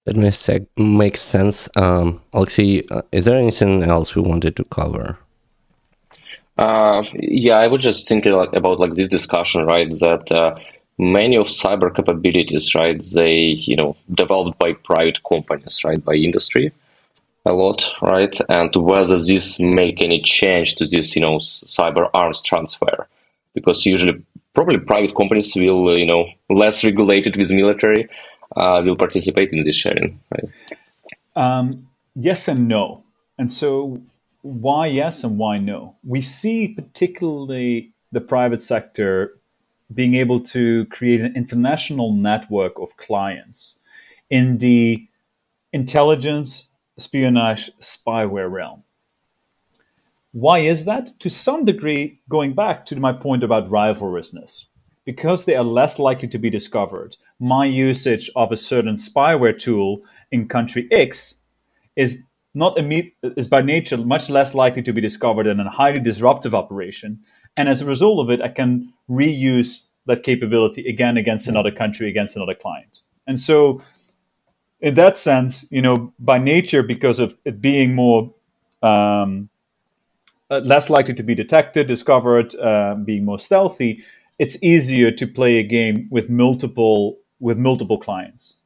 That makes makes sense. Um, Alexei, uh, is there anything else we wanted to cover? Uh, yeah, I was just thinking like, about like this discussion, right? That uh, many of cyber capabilities, right? They you know developed by private companies, right? By industry, a lot, right? And whether this make any change to this, you know, cyber arms transfer, because usually probably private companies will, you know, less regulated with military uh, will participate in this sharing, right? Um, yes and no. And so, why yes and why no? We see particularly the private sector being able to create an international network of clients in the intelligence, espionage, spyware realm. Why is that? To some degree, going back to my point about rivalrousness because they are less likely to be discovered, my usage of a certain spyware tool in country X is not imme- is by nature much less likely to be discovered in a highly disruptive operation. And as a result of it, I can reuse that capability again against another country, against another client. And so, in that sense, you know, by nature, because of it being more um, uh, less likely to be detected, discovered, uh, being more stealthy, it's easier to play a game with multiple with multiple clients.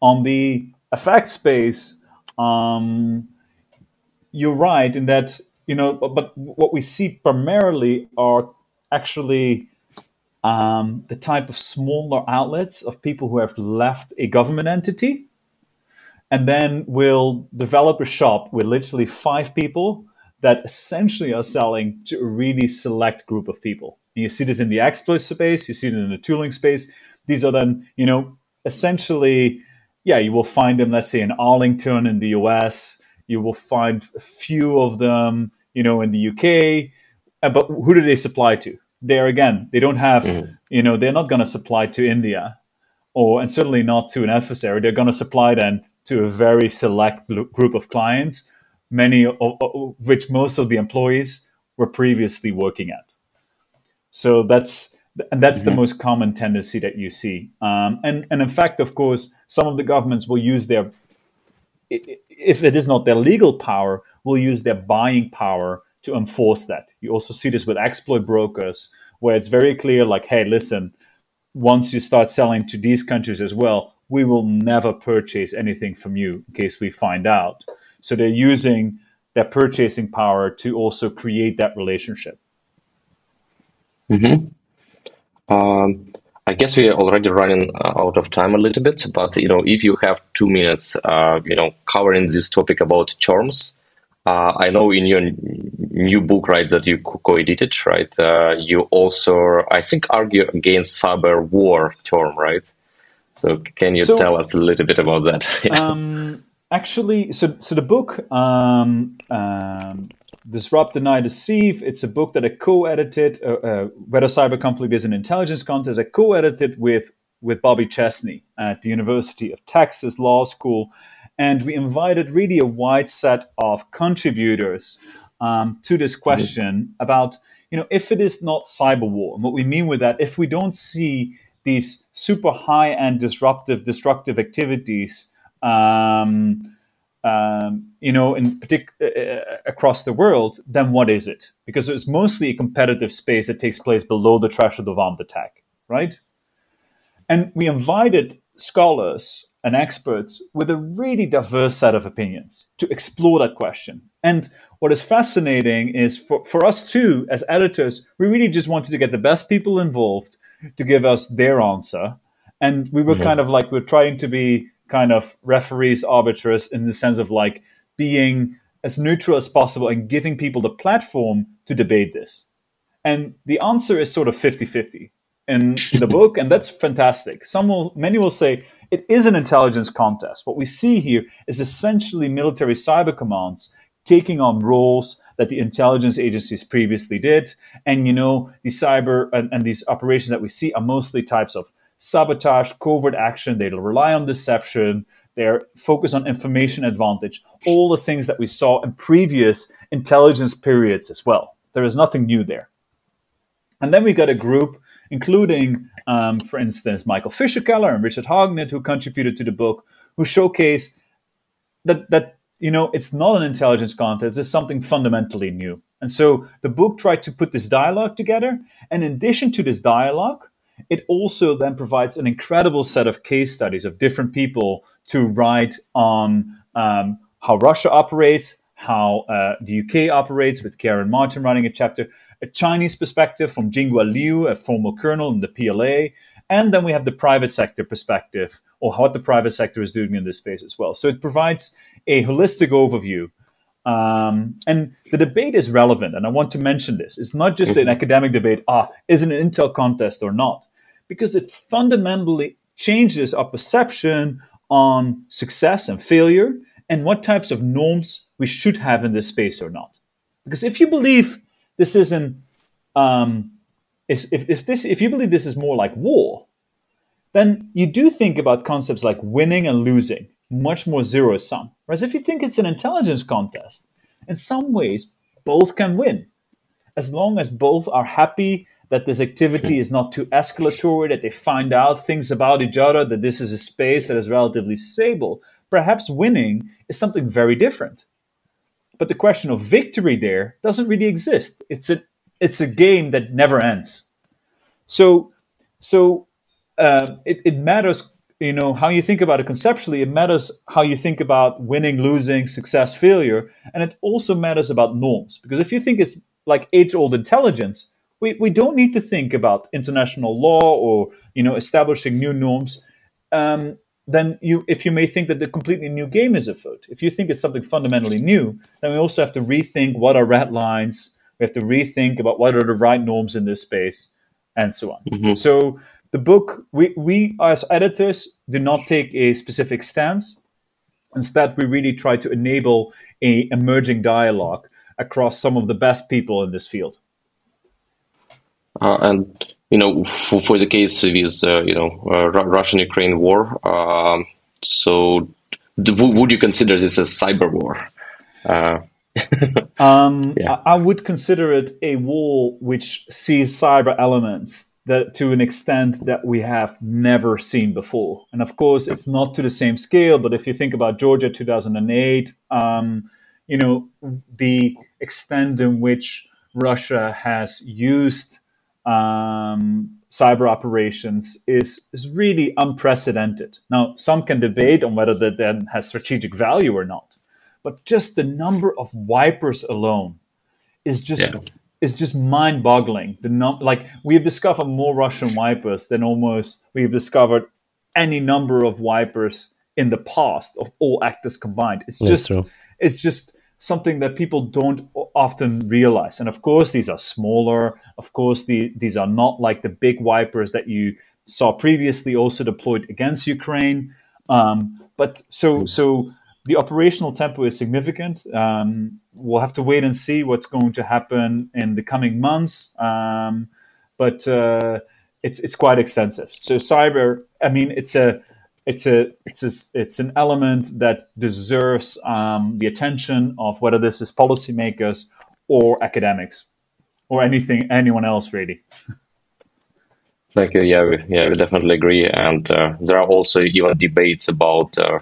On the effect space, um, you're right in that you know, but what we see primarily are actually um, the type of smaller outlets of people who have left a government entity and then will develop a shop with literally five people that essentially are selling to a really select group of people. And you see this in the exploit space, you see it in the tooling space. These are then, you know, essentially, yeah, you will find them, let's say, in Arlington in the US. You will find a few of them, you know, in the UK. Uh, but who do they supply to? There again, they don't have, mm. you know, they're not going to supply to India, or and certainly not to an adversary. They're going to supply then to a very select group of clients, many of, of which most of the employees were previously working at. So that's and that's mm-hmm. the most common tendency that you see. Um, and and in fact, of course, some of the governments will use their if it is not their legal power, will use their buying power to enforce that. You also see this with exploit brokers, where it's very clear, like, hey, listen, once you start selling to these countries as well, we will never purchase anything from you in case we find out. So they're using their purchasing power to also create that relationship. Mm-hmm. Um, I guess we are already running uh, out of time a little bit, but you know, if you have two minutes, uh, you know, covering this topic about terms, uh, I know in your new book, right, that you co-edited, right? Uh, you also, I think, argue against cyber war term, right? So can you so, tell us a little bit about that? um, actually, so so the book um, um, Disrupt, Deny, Deceive. It's a book that I co-edited. Uh, uh, Whether Cyber Conflict is an Intelligence Contest. I co-edited with with Bobby Chesney at the University of Texas Law School, and we invited really a wide set of contributors um, to this question about you know if it is not cyber war, and what we mean with that, if we don't see these super high and disruptive, destructive activities. Um, um, you know, in partic- uh, uh, across the world, then what is it? Because it's mostly a competitive space that takes place below the threshold of armed attack, right? And we invited scholars and experts with a really diverse set of opinions to explore that question. And what is fascinating is for, for us too, as editors, we really just wanted to get the best people involved to give us their answer. And we were mm-hmm. kind of like, we're trying to be kind of referees, arbiters in the sense of like being as neutral as possible and giving people the platform to debate this. And the answer is sort of 50 50 in the book, and that's fantastic. Some will, many will say it is an intelligence contest. What we see here is essentially military cyber commands taking on roles that the intelligence agencies previously did. And you know, the cyber and, and these operations that we see are mostly types of sabotage, covert action. They rely on deception. They're focused on information advantage. All the things that we saw in previous intelligence periods as well. There is nothing new there. And then we got a group, including, um, for instance, Michael Fischerkeller and Richard Harknett, who contributed to the book, who showcase that that you know it's not an intelligence contest; it's something fundamentally new. And so the book tried to put this dialogue together. And in addition to this dialogue, it also then provides an incredible set of case studies of different people to write on um, how Russia operates, how uh, the UK operates, with Ciaran Martin writing a chapter, a Chinese perspective from Jinghua Lyu, a former colonel in the PLA, and then we have the private sector perspective, or what the private sector is doing in this space as well. So it provides a holistic overview. Um, and the debate is relevant, and I want to mention this. It's not just an academic debate, ah, is it an intel contest or not? because it fundamentally changes our perception on success and failure and what types of norms we should have in this space or not. Because if you believe this isn't, um, if, if this, if you believe this is more like war, then you do think about concepts like winning and losing, much more zero sum. Whereas if you think it's an intelligence contest, in some ways, both can win. As long as both are happy that this activity is not too escalatory, that they find out things about each other, that this is a space that is relatively stable. Perhaps winning is something very different. But the question of victory there doesn't really exist. It's a it's a game that never ends. So so uh, it, it matters you know how you think about it conceptually it matters how you think about winning losing success failure and it also matters about norms because if you think it's like age old intelligence we, we don't need to think about international law or you know establishing new norms. Um, then you, if you may think that a completely new game is afoot, if you think it's something fundamentally new, then we also have to rethink what are red lines. We have to rethink about what are the right norms in this space, and so on. Mm-hmm. So the book, we, we as editors do not take a specific stance. Instead, we really try to enable a emerging dialogue across some of the best people in this field. Uh, and you know, for, for the case with uh, you know uh, Russian-Ukraine war, um, so would you consider this a cyber war? um, yeah. I would consider it a war which sees cyber elements that to an extent that we have never seen before. And of course, it's not to the same scale. But if you think about Georgia 2008, um, you know the extent in which Russia has used um, cyber operations is is really unprecedented. Now, some can debate on whether that then has strategic value or not, but just the number of wipers alone is just Yeah. Is just mind-boggling. The num- like we have discovered more Russian wipers than almost we have discovered any number of wipers in the past of all actors combined. It's That's just true. it's just something that people don't often realize. And of course, these are smaller. Of course, the, these are not like the big wipers that you saw previously, also deployed against Ukraine. Um, but so so the operational tempo is significant. Um, we'll have to wait and see what's going to happen in the coming months. Um, but uh, it's it's quite extensive. So cyber, I mean, it's a it's a it's a, it's an element that deserves um, the attention of whether this is policymakers or academics or anything anyone else really. Thank you. Yeah, we, yeah, we definitely agree. And uh, there are also even debates about uh,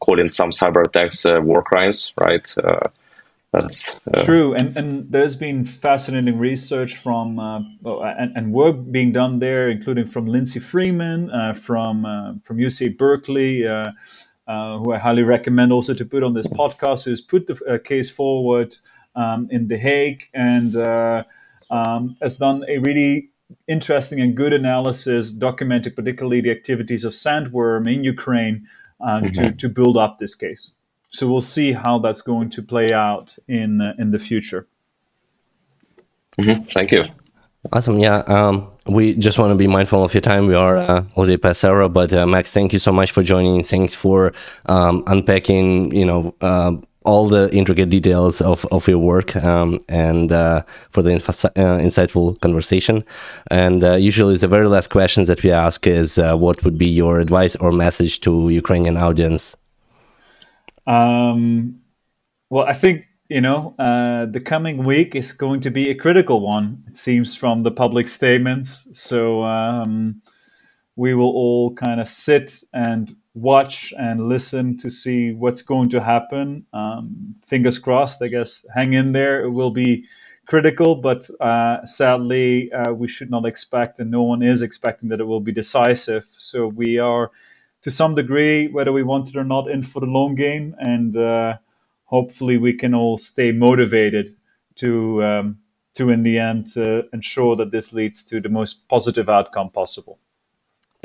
calling some cyber attacks uh, war crimes, right? Uh, that's uh, True, and and there's been fascinating research from uh, and, and work being done there, including from Lindsay Freeman uh, from uh, from UC Berkeley, uh, uh, who I highly recommend also to put on this podcast. Who's put the uh, case forward um, in The Hague and uh, um, has done a really interesting and good analysis, documenting particularly the activities of Sandworm in Ukraine uh, to to build up this case. So we'll see how that's going to play out in uh, in the future. mhm, thank you. Awesome. Yeah. Um, we just want to be mindful of your time. We are uh, already past hour, but uh, Max, thank you so much for joining. Thanks for um, unpacking. You know. All the intricate details of, of your work um, and uh, for the uh, insightful conversation. And uh, usually, the very last questions that we ask is uh, what would be your advice or message to Ukrainian audience? Um, well, I think you know uh, the coming week is going to be a critical one. It seems from the public statements. So um, we will all kind of sit and watch and listen to see what's going to happen. Um, fingers crossed. I guess hang in there. It will be critical, but uh, sadly, uh, we should not expect, and no one is expecting that it will be decisive. So we are, to some degree, whether we want it or not, in for the long game, and uh, hopefully we can all stay motivated to um, to in the end uh, ensure that this leads to the most positive outcome possible.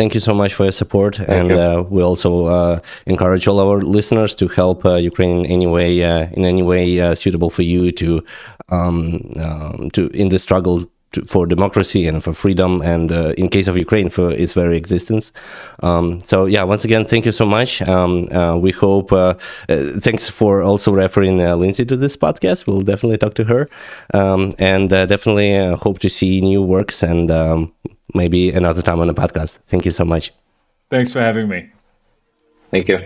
Thank you so much for your support, and you. uh, we also uh, encourage all our listeners to help uh, Ukraine in any way, uh, in any way uh, suitable for you to, um, um, to in the struggle to, for democracy and for freedom, and uh, in case of Ukraine, for its very existence. Um, so yeah, once again, thank you so much. Um, uh, we hope. Uh, uh, thanks for also referring uh, Lindsay to this podcast. We'll definitely talk to her, um, and uh, definitely uh, hope to see new works and. Maybe another time on the podcast. Thank you so much. Thanks for having me. Thank you.